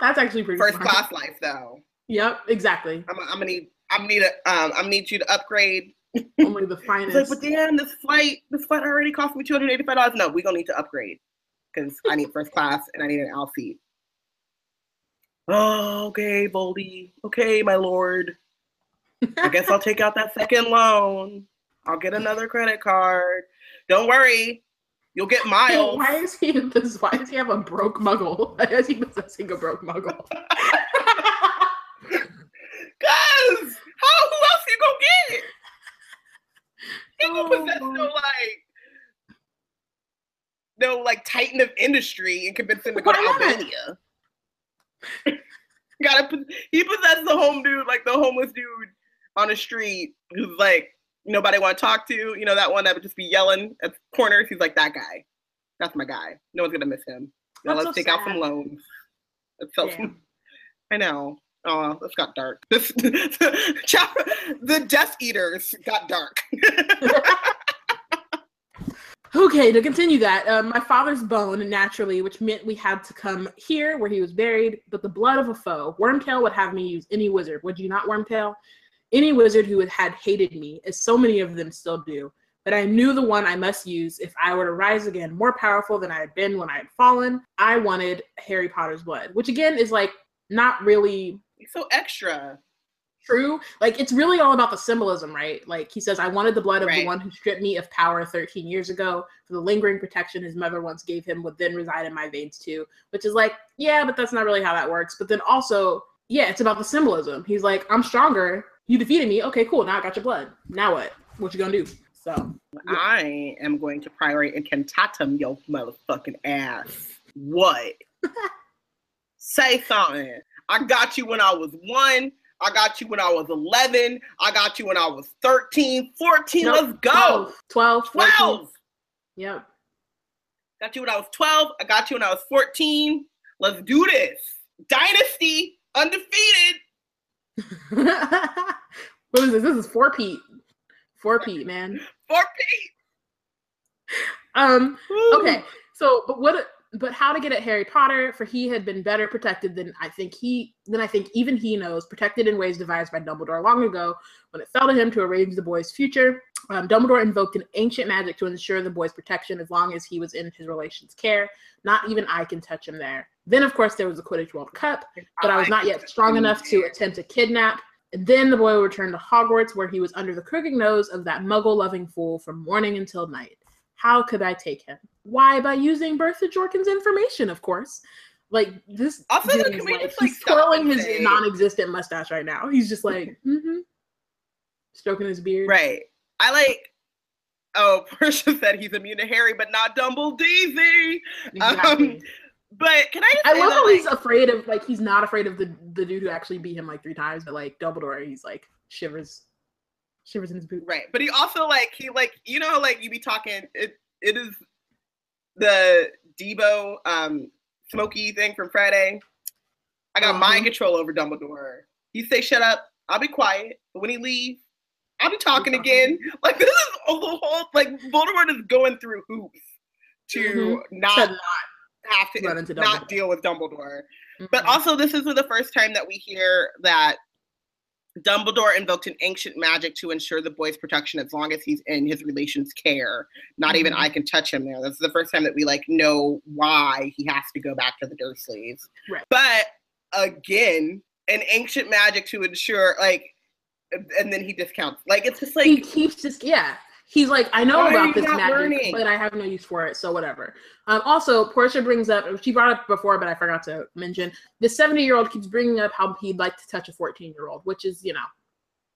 That's actually pretty first smart. class life though. Yep, exactly. I'm, I'm gonna need I'm gonna need a um I'm gonna need you to upgrade only the *laughs* finest. like, but damn, this flight, this flight already cost me two hundred eighty-five dollars. No, we're gonna need to upgrade because I need first class and I need an aisle seat. Oh, okay, Voldy. Okay, my lord. I guess I'll take out that second loan. I'll get another credit card. Don't worry, you'll get *laughs* miles. why is he this? Why does he have a broke muggle? *laughs* Why is he possessing a broke muggle? Cause how who else you gonna get? He oh, possess no like no like titan of industry and convince him to go to Albania. *laughs* Gotta he possesses the home dude, like the homeless dude on the street who's like nobody want to talk to. You know that one that would just be yelling at corners. He's like that guy. That's my guy. No one's gonna miss him. Now let's so take sad. out some loans. Some. *laughs* I know. Oh, this got dark. *laughs* This, the Death Eaters got dark. *laughs* okay, to continue that, um, my father's bone naturally, which meant we had to come here where he was buried, but the blood of a foe. Wormtail would have me use any wizard. Would you not, Wormtail? Any wizard who had hated me, as so many of them still do. But I knew the one I must use if I were to rise again, more powerful than I had been when I had fallen. I wanted Harry Potter's blood, which again is like not really so extra. True. Like it's really all about the symbolism, right? Like he says, I wanted the blood of right. the one who stripped me of power 13 years ago. For the lingering protection his mother once gave him would then reside in my veins too. Which is like, yeah, but that's not really how that works. But then also, yeah, it's about the symbolism. He's like, I'm stronger. You defeated me. Okay, cool. Now I got your blood. Now what? What you gonna do? So yeah. I am going to Priori Incantatem your motherfucking ass. What? *laughs* Say something. I got you when I was one. I got you when I was 11. I got you when I was 13, 14. Nope, Let's go. 12. 12. 12. Yep. Got you when I was 12. I got you when I was 14. Let's do this. Dynasty, undefeated. *laughs* what is this? This is four Pete. Four Pete, man. Four Pete. Um. Okay. So, but what? But how to get at Harry Potter, for he had been better protected than I think he than I think even he knows, protected in ways devised by Dumbledore long ago when it fell to him to arrange the boy's future. Um, Dumbledore invoked an ancient magic to ensure the boy's protection as long as he was in his relation's care. Not even I can touch him there. Then, of course, there was the Quidditch World Cup, but I was not yet strong enough to attempt a kidnap. And then the boy returned to Hogwarts, where he was under the crooked nose of that muggle-loving fool from morning until night. How could I take him? Why? By using Bertha Jorkins' information, of course. Like this. Also, dude is like, he's twirling his say... non-existent mustache right now. He's just like, *laughs* mm-hmm, stroking his beard. Right. I like. Oh, *laughs* Portia said he's immune to Harry, but not Dumbledore. Exactly. Um, but can I? Just. I love that, how like, he's afraid of like he's not afraid of the the dude who actually beat him like three times, but like Dumbledore, he's like shivers shivers in his boots. Right. But he also like he like you know like you be talking it it is the Deebo um smoky thing from Friday. I got Uh-huh. mind control over Dumbledore. He say shut up, I'll be quiet. But when he leave, I'll be talking again. *laughs* Like this is a whole like Voldemort is going through hoops to Mhm. not To not have to not deal with Dumbledore. But Mhm. also, this isn't the first time that we hear that Dumbledore invoked an ancient magic to ensure the boy's protection as long as he's in his relation's care. Not even Mhm. I can touch him there. This is the first time that we like know why he has to go back to the Dursleys. Right. But again, an ancient magic to ensure like, and then he discounts. Like it's just like he keeps just yeah. He's like, I know Why about this magic, learning? but I have no use for it, so whatever. Um, also, Portia brings up, she brought up before, but I forgot to mention, the 70 year old keeps bringing up how he'd like to touch a 14 year old, which is, you know,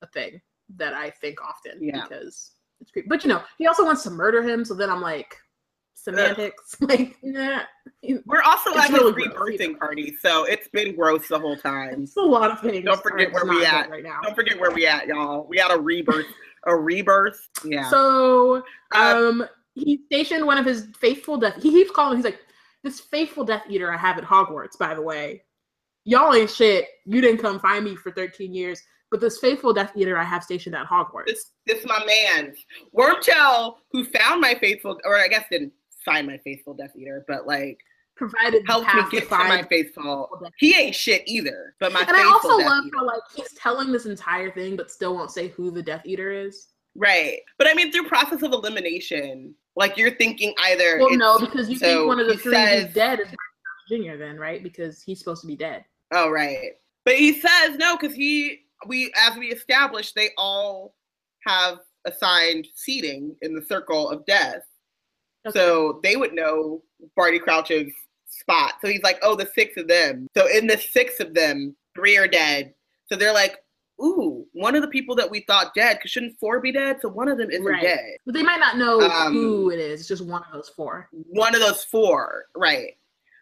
a thing that I think often Yeah. because it's creepy. But, you know, he also wants to murder him, so then I'm like, semantics. *laughs* like, nah. We're also It's at really his rebirthing either. party, so it's been gross the whole time. It's a lot of things. Don't forget where we at. right now. Don't forget where we at, y'all. We got a rebirth. A rebirth. Yeah. So Uh, um he stationed one of his faithful death he keeps calling he's like this faithful death eater I have at Hogwarts, by the way. Y'all ain't shit. You didn't come find me for 13 years, but this faithful death eater I have stationed at Hogwarts. this this my man. Wormtail, who found my faithful or I guess didn't find my faithful Death Eater, but like provided helped me get to my faithful. He ain't shit either. But my and I also love Eater. how like he's telling this entire thing, but still won't say who the Death Eater is. Right. But I mean through process of elimination, like you're thinking either Well, no, because you so think one of the he three says- who's dead is Junior, then right? Because he's supposed to be dead. Oh right. But he says no, because he we as we established, they all have assigned seating in the circle of death. So they would know Barty Crouch's spot. So he's like, oh, the six of them. So in the six of them, three are dead. So they're like, ooh, one of the people that we thought dead, because shouldn't four be dead? So one of them isn't Right. dead. But they might not know Um, who it is. It's just one of those four. One of those four, right.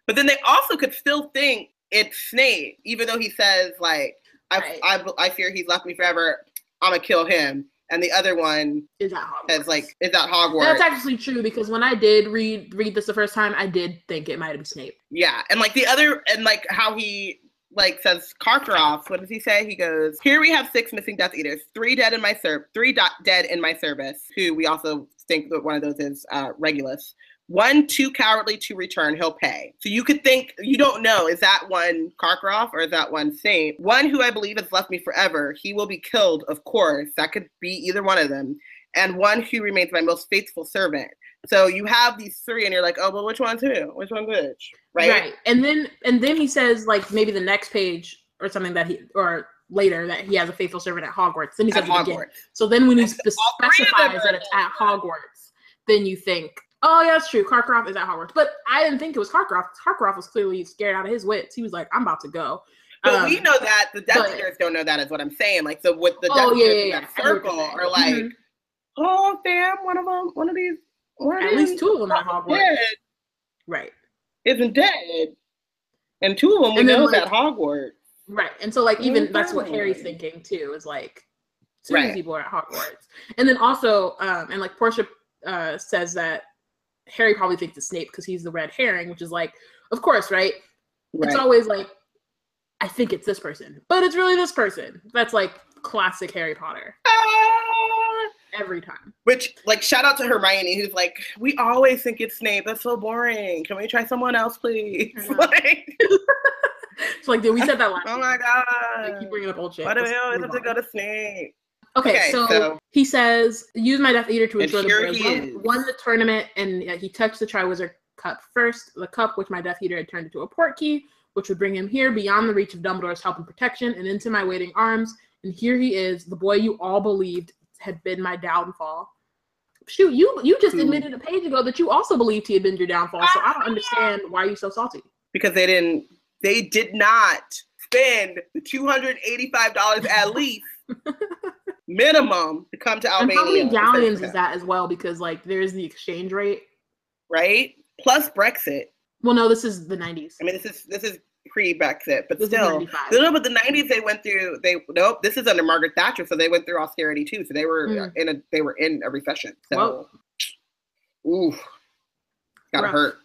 But then they also could still think it's Snape, even though he says, like, I, Right. I, I fear he's left me forever. I'm going to kill him. And the other one Is at Hogwarts. like, is that Hogwarts? That's actually true because when I did read read this the first time, I did think it might have been Snape. Yeah, and like the other, and like how he like says Karkaroff. What does he say? He goes, "Here we have six missing Death Eaters, three dead in my serv, three do- dead in my service. Who we also think that one of those is uh, Regulus. One too cowardly to return. He'll pay. So you could think you don't know is that one Karkaroff or is that one Snape? One who I believe has left me forever. He will be killed, of course. That could be either one of them. And one who remains my most faithful servant. So you have these three, and you're like, oh, well, which one's who? Which one's which? Right? Right. And then and then he says like maybe the next page or something that he or later that he has a faithful servant at Hogwarts. Then he says again. Hogwarts. So then when he And spe- all three of them specifies that it's at Hogwarts, then you think, oh yeah, that's true. Karkaroff is at Hogwarts. But I didn't think it was Karkaroff. Karkaroff was clearly scared out of his wits. He was like, I'm about to go. But Um, we know that the Death Eaters don't know that is what I'm saying. Like, so with the Oh, Death yeah, yeah, in yeah. that I know what circle are like, Mhm. oh damn, one of them, one of these, one At least two of them at Hogwarts. dead Right. isn't dead, and two of them we And know like- is at Hogwarts. Right. And so like even that's what Harry's thinking too, is like two Right. people are at Hogwarts. And then also, um, and like Portia uh says that Harry probably thinks it's Snape because he's the red herring, which is like, of course, right? Right. It's always like, I think it's this person, but it's really this person. That's like classic Harry Potter Ah! every time. Which, like, shout out to Hermione, who's like, we always think it's Snape. That's so boring. Can we try someone else, please? *laughs* Like, *laughs* So like, we said that last. oh my god. keep bringing up old shit. Why do we Let's always have to go to Snape? Okay, Okay, so, so- he says, use my Death Eater to And ensure the here he won, won the tournament, and uh, he touched the Triwizard Cup first, the cup which my Death Eater had turned into a Portkey, which would bring him here beyond the reach of Dumbledore's help and protection, and into my waiting arms. And here he is, the boy you all believed had been my downfall. Shoot, you you just Hmm. admitted a page ago that you also believed he had been your downfall, so I don't understand why you're so salty. because they didn't they did not spend the $285 at *laughs* least minimum to come to Albania. And how many galleons is that as well? Because like there's the exchange rate. Right? Plus Brexit. Well, no, this is the 90s. I mean this is this is pre-Brexit, but This still, 95. no, but the '90s they went through. They nope, this is under Margaret Thatcher, so they went through austerity too. So they were Mm. in a they were in a recession. Whoa. Ooh, gotta Rough. hurt.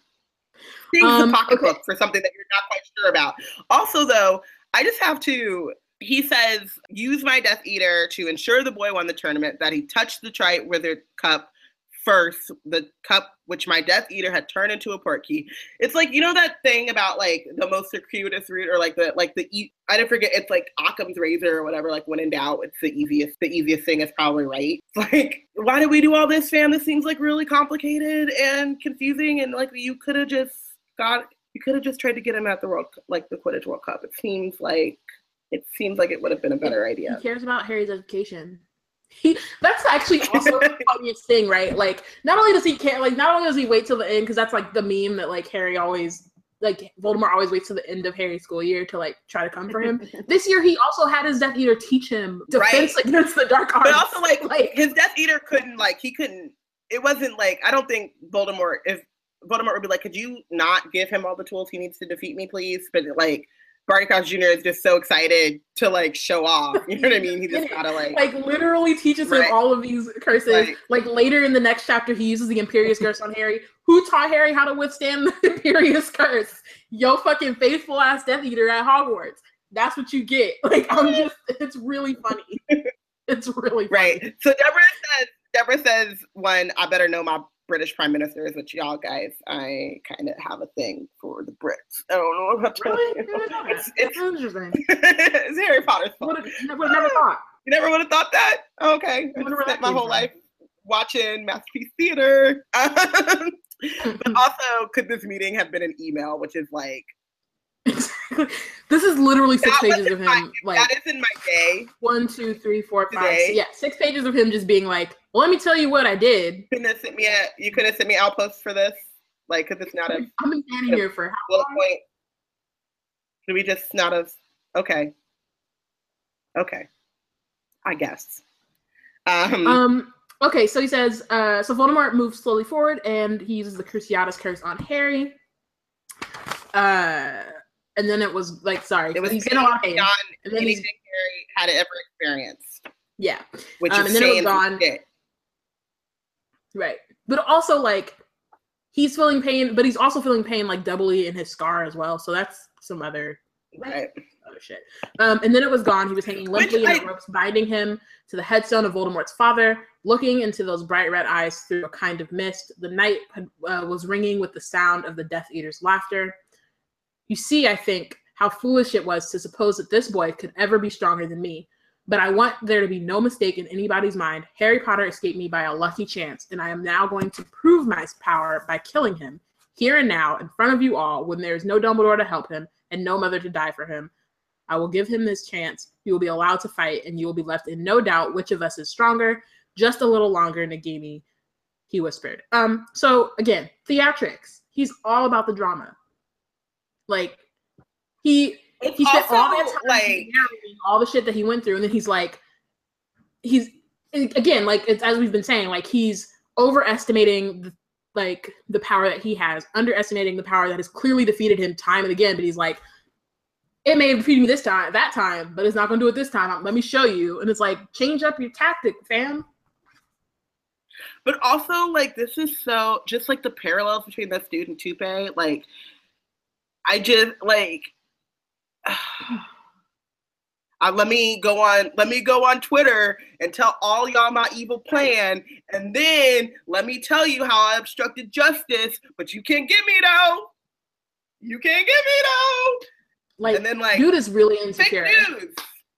Things Um, pocketbook okay. for something that you're not quite sure about. Also, though, I just have to. He says, "Use my Death Eater to ensure the boy won the tournament. That he touched the trite withered cup first, the cup which my Death Eater had turned into a Portkey." It's like you know that thing about like the most circuitous route, or like the like the e- I don't forget. It's like Occam's razor or whatever. Like when in doubt, it's the easiest. The easiest thing is probably right. It's *laughs* like, why did we do all this, fam? This seems like really complicated and confusing, and like you could have just got. You could have just tried to get him at the World, like the Quidditch World Cup. It seems like it seems like it would have been a better idea. He cares about Harry's education. He that's actually also the *laughs* funniest thing, right? Like, not only does he care, like, not only does he wait till the end, because that's like the meme that like Harry always, like Voldemort always waits till the end of Harry's school year to like try to come for him. *laughs* this year, he also had his Death Eater teach him defense Right. against the dark arts. But also, like, *laughs* like his Death Eater couldn't, like, he couldn't. It wasn't like I don't think Voldemort. If Voldemort would be like, could you not give him all the tools he needs to defeat me, please? But like, Barty Crouch Jr. is just so excited to like show off. You know what I mean? He just *laughs* gotta like, like literally teaches Right. him all of these curses. Right. Like later in the next chapter, he uses the Imperius Curse on Harry. Who taught Harry how to withstand the *laughs* Imperius Curse? Yo, fucking faithful ass Death Eater at Hogwarts. That's what you get. *laughs* Like I'm just, it's really funny. It's really funny. right. So Deborah says, Deborah says, one, I better know my British Prime Ministers, which y'all guys, I kind of have a thing for the Brits. I don't know about Really? you. I didn't know that. It's, it's, interesting. *laughs* it's Harry Potter's fault. Would have never thought. You never would have thought that? Okay. I spent my whole life watching Masterpiece Theater. *laughs* Um, but also, could this meeting have been an email, which is like, *laughs* this is literally six That pages of my- him. Like that is in my day. one, two, three, four, five. Today. Yeah, six pages of him just being like, well, "Let me tell you what I did." Couldn't have sent me a, you could have sent me outposts for this. Like, because it's not have I've been standing here for how long? point? Could we just not have? Okay. Okay. I guess. Um, Um. Okay, so he says, uh, so Voldemort moves slowly forward and he uses the Cruciatus curse on Harry. Uh, and then it was like, sorry, it was he's in a lot of pain. And then anything Harry had ever experienced, yeah, which Um, is and then it was gone. right. But also, like, he's feeling pain, but he's also feeling pain like doubly in his scar as well. So that's some other Right. other shit. Um, and then it was gone. He was hanging limply in ropes, binding him to the headstone of Voldemort's father, looking into those bright red eyes through a kind of mist. The night had, uh, was ringing with the sound of the Death Eater's laughter. You see, I think, how foolish it was to suppose that this boy could ever be stronger than me. But I want there to be no mistake in anybody's mind. Harry Potter escaped me by a lucky chance, and I am now going to prove my power by killing him, here and now, in front of you all, when there is no Dumbledore to help him and no mother to die for him. I will give him this chance. He will be allowed to fight, and you will be left in no doubt which of us is stronger. Just a little longer, Nagini, he whispered. Um, so again, theatrics. He's all about the drama. Like he It's he spent all that time like all the shit that he went through, and then he's like, he's again like it's as we've been saying, like he's overestimating the, like the power that he has, underestimating the power that has clearly defeated him time and again. But he's like, it may have defeated me this time, that time, but it's not going to do it this time. Let me show you. And it's like, change up your tactic, fam. But also, like, this is so just like the parallels between this dude and Tupe. Like, I just like. *sighs* Uh, let me go on. Let me go on Twitter and tell all y'all my evil plan, and then let me tell you how I obstructed justice. But you can't get me though. You can't get me though. Like, and then like dude is really insecure.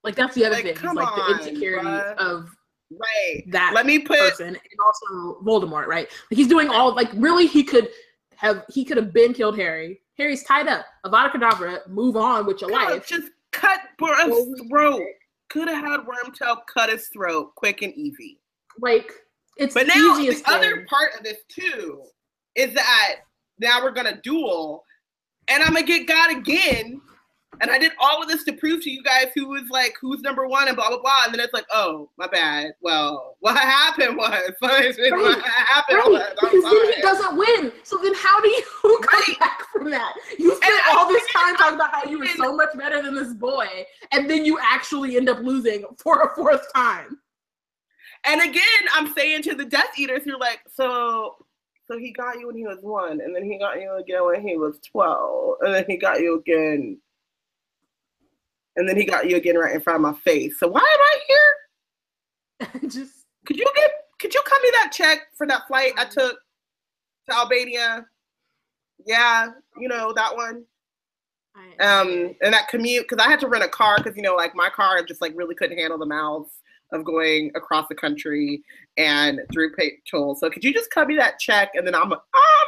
Like that's the other Like, thing. Come like on, the insecurity bruh. of right? that Let me put person and also Voldemort, right? Like he's doing all like really he could have he could have been killed Harry. Harry's tied up. Avada Kedavra, move on with your God, life. just cut Worm's throat. Could have had Wormtail cut his throat quick and easy. Like it's But the now easiest the other part of this too is that now we're gonna duel, and I'm gonna get God again And I did all of this to prove to you guys who was like who's number one and blah blah blah. And then it's like, oh, my bad. Well, what happened was *laughs* what happened right. was because then he doesn't win. So then how do you *laughs* come Right. back from that? You spent And I all this figured time talking about how you were so much better than this boy, and then you actually end up losing for a fourth time. And again, I'm saying to the Death Eaters, you're like, so so he got you when he was one, and then he got you again when he was twelve, and then he got you again, and then he got you again right in front of my face. So why am I here? *laughs* Just Could you get could you cut me that check for that flight I took to Albania? Yeah, you know that one. Um, and that commute because I had to rent a car because you know like my car just like really couldn't handle the mouths of going across the country and through pay tolls. So could you just cut me that check and then I'm I'm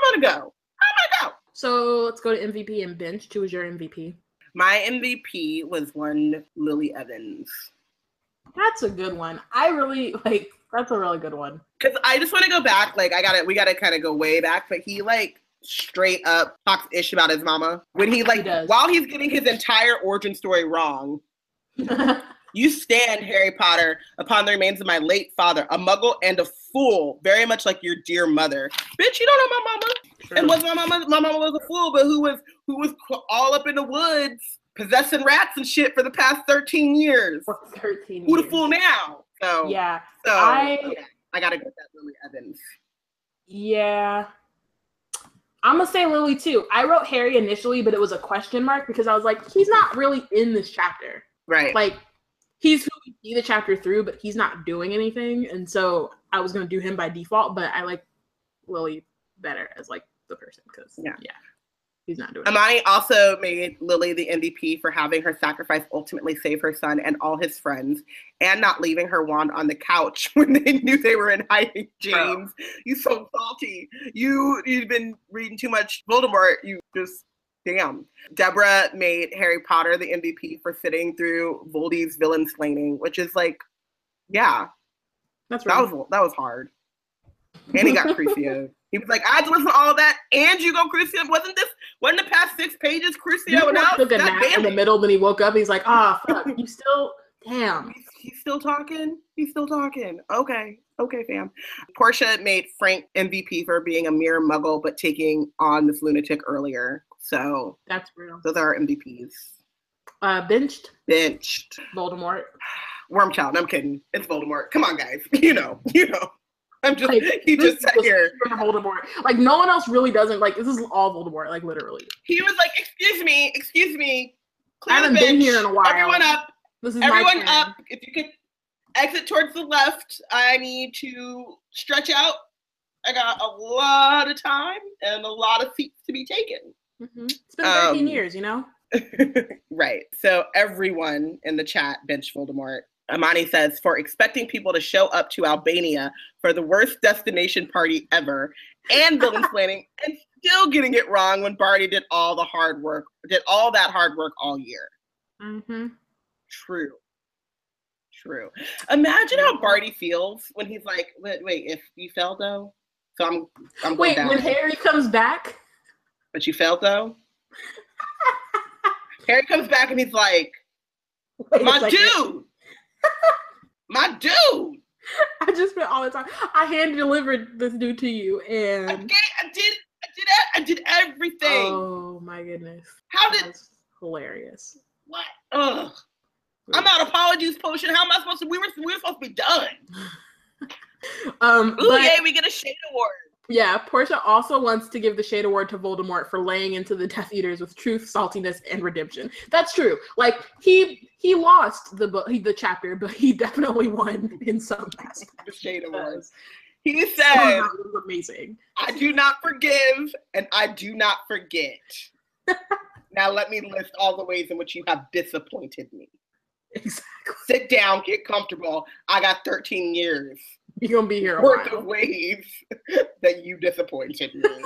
gonna go. I'm gonna go. so let's go to MVP and bench. Who was your MVP? My MVP was one Lily Evans. That's a good one. I really like. That's a really good one. Cause I just want to go back. Like I got to We got to kind of go way back. But he like straight up talks ish about his mama when he like does. while he's getting his entire origin story wrong. *laughs* You stand, Harry Potter, upon the remains of my late father, a muggle and a fool, very much like your dear mother. Bitch, you don't know my mama. And was my mama? My mama was a fool, but who was who was all up in the woods possessing rats and shit for the past thirteen years? For thirteen. Who the fool now? So Yeah, so I- okay, I gotta get that Lily Evans. yeah. I'm gonna say Lily too. I wrote Harry initially, but it was a question mark because I was like, he's not really in this chapter. Right. Like, he's who we see the chapter through, but he's not doing anything. And so I was gonna do him by default, but I like Lily better as like the person because Yeah. yeah, he's not doing. It. Amani also made Lily the MVP for having her sacrifice ultimately save her son and all his friends, and not leaving her wand on the couch *laughs* when they knew they were in hiding. James, you so salty. You you've been reading too much Voldemort. You just damn. Deborah made Harry Potter the MVP for sitting through Voldy's villain slaining, which is like, yeah, That's that was that was hard. And he got Crucio. *laughs* He was like, I had to listen to all that, and you go Crucio. Wasn't this wasn't the past six pages Crucio? And now took a nap in the middle, then he woke up. He's like, ah, *laughs* fuck, you still, damn. He's, he's still talking. He's still talking. Okay. Okay, fam. Portia made Frank MVP for being a mere muggle, but taking on this lunatic earlier. So That's real. those are our MVPs. Uh, benched Benched. Voldemort. *sighs* Wormchild. I'm kidding. It's Voldemort. Come on, guys. *laughs* You know. You know. I'm just. Like, he just sat here. Voldemort. Like no one else really doesn't. Like this is all Voldemort. Like literally. He was like, "Excuse me. Excuse me. Clear I haven't been bench. here in a while. Everyone up. This is Everyone up. If you could exit towards the left, I need to stretch out. I got a lot of time and a lot of seats to be taken. Mhm. It's been 13 Um, years, you know. *laughs* right. So everyone in the chat bench Voldemort. Amani says for expecting people to show up to Albania for the worst destination party ever and *laughs* villain planning and still getting it wrong when Barty did all the hard work, did all that hard work all year. Mm-hmm. True. True. Imagine how Barty feels when he's like, wait, wait, if you fell though? So I'm I'm going Wait, down. when Harry comes back, but you fell though? *laughs* Harry comes back and he's like, wait My second. dude! My dude! *laughs* I just spent all the time. I hand delivered this dude to you, and ga- I did I did I did everything. oh my goodness, how did that's hilarious. what? Ugh. I'm out apologies potion. How am I supposed to we were we were supposed to be done. *laughs* Um, Ooh, but- yay, we get a shade award. Yeah, Portia also wants to give the Shade Award to Voldemort for laying into the Death Eaters with truth, saltiness, and redemption. That's true. Like he he lost the book, the chapter, but he *laughs* definitely won in some aspect. The shade award. Because He said that was amazing. I do not forgive and I do not forget. *laughs* now let me list all the ways in which you have disappointed me. Exactly. Sit down, get comfortable. I got 13 years You're gonna be here a worth of ways *laughs* that you disappointed me. *laughs*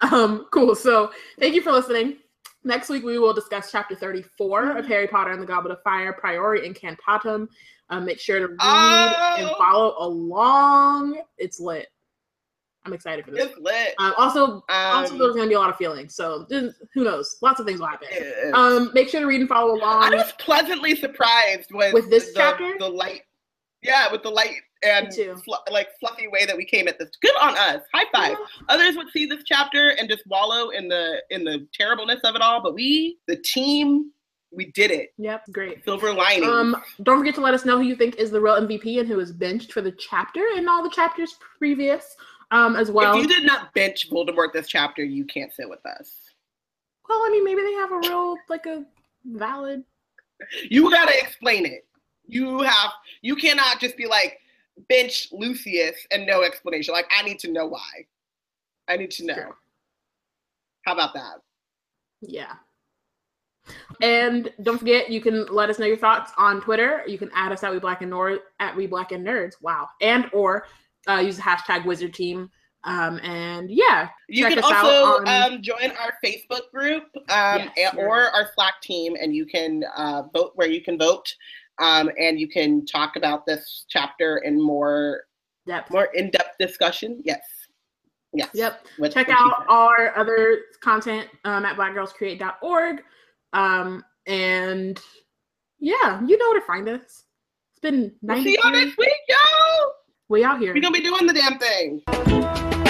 Um, cool. So thank you for listening. Next week we will discuss chapter 34 of Harry Potter and the Goblet of Fire, Priori Incantatem. Um, make sure to read and Oh. follow along. It's lit. I'm excited for this. It's lit. Um, also, also Um, there's gonna be a lot of feelings, so who knows? Lots of things will happen. Um, make sure to read and follow along. I was pleasantly surprised with, With this the, chapter? the light. Yeah, with the light and fl- like fluffy way that we came at this. Good on us. High five. Others would see this chapter and just wallow in the in the terribleness of it all, but we, the team, we did it. Yep, great. Silver lining. Um, don't forget to let us know who you think is the real MVP and who is benched for the chapter and all the chapters previous. Um, as well. if you did not bench Voldemort this chapter, you can't sit with us. well, I mean, maybe they have a real like a valid. You gotta explain it. You have you cannot just be like bench Lucius and no explanation. Like I need to know why. I need to know. Sure. How about that? Yeah. And don't forget, you can let us know your thoughts on Twitter. You can add us at We Black and Nord at We Black and Nerds. Wow. And or uh, use the hashtag Wizard Team. Um, and yeah, You check can us out also on- um, join our Facebook group um, Yes, and- or our Slack team, and you can uh, vote where you can vote, um, and you can talk about this chapter in more depth. more in depth discussion. Yes, yes. Yep. What- Check out our other content um, at blackgirlscreate.org. Um, and yeah, you know where to find us. It's been We'll 90 see y'all next week, y'all. We out here. We're gonna be doing the damn thing.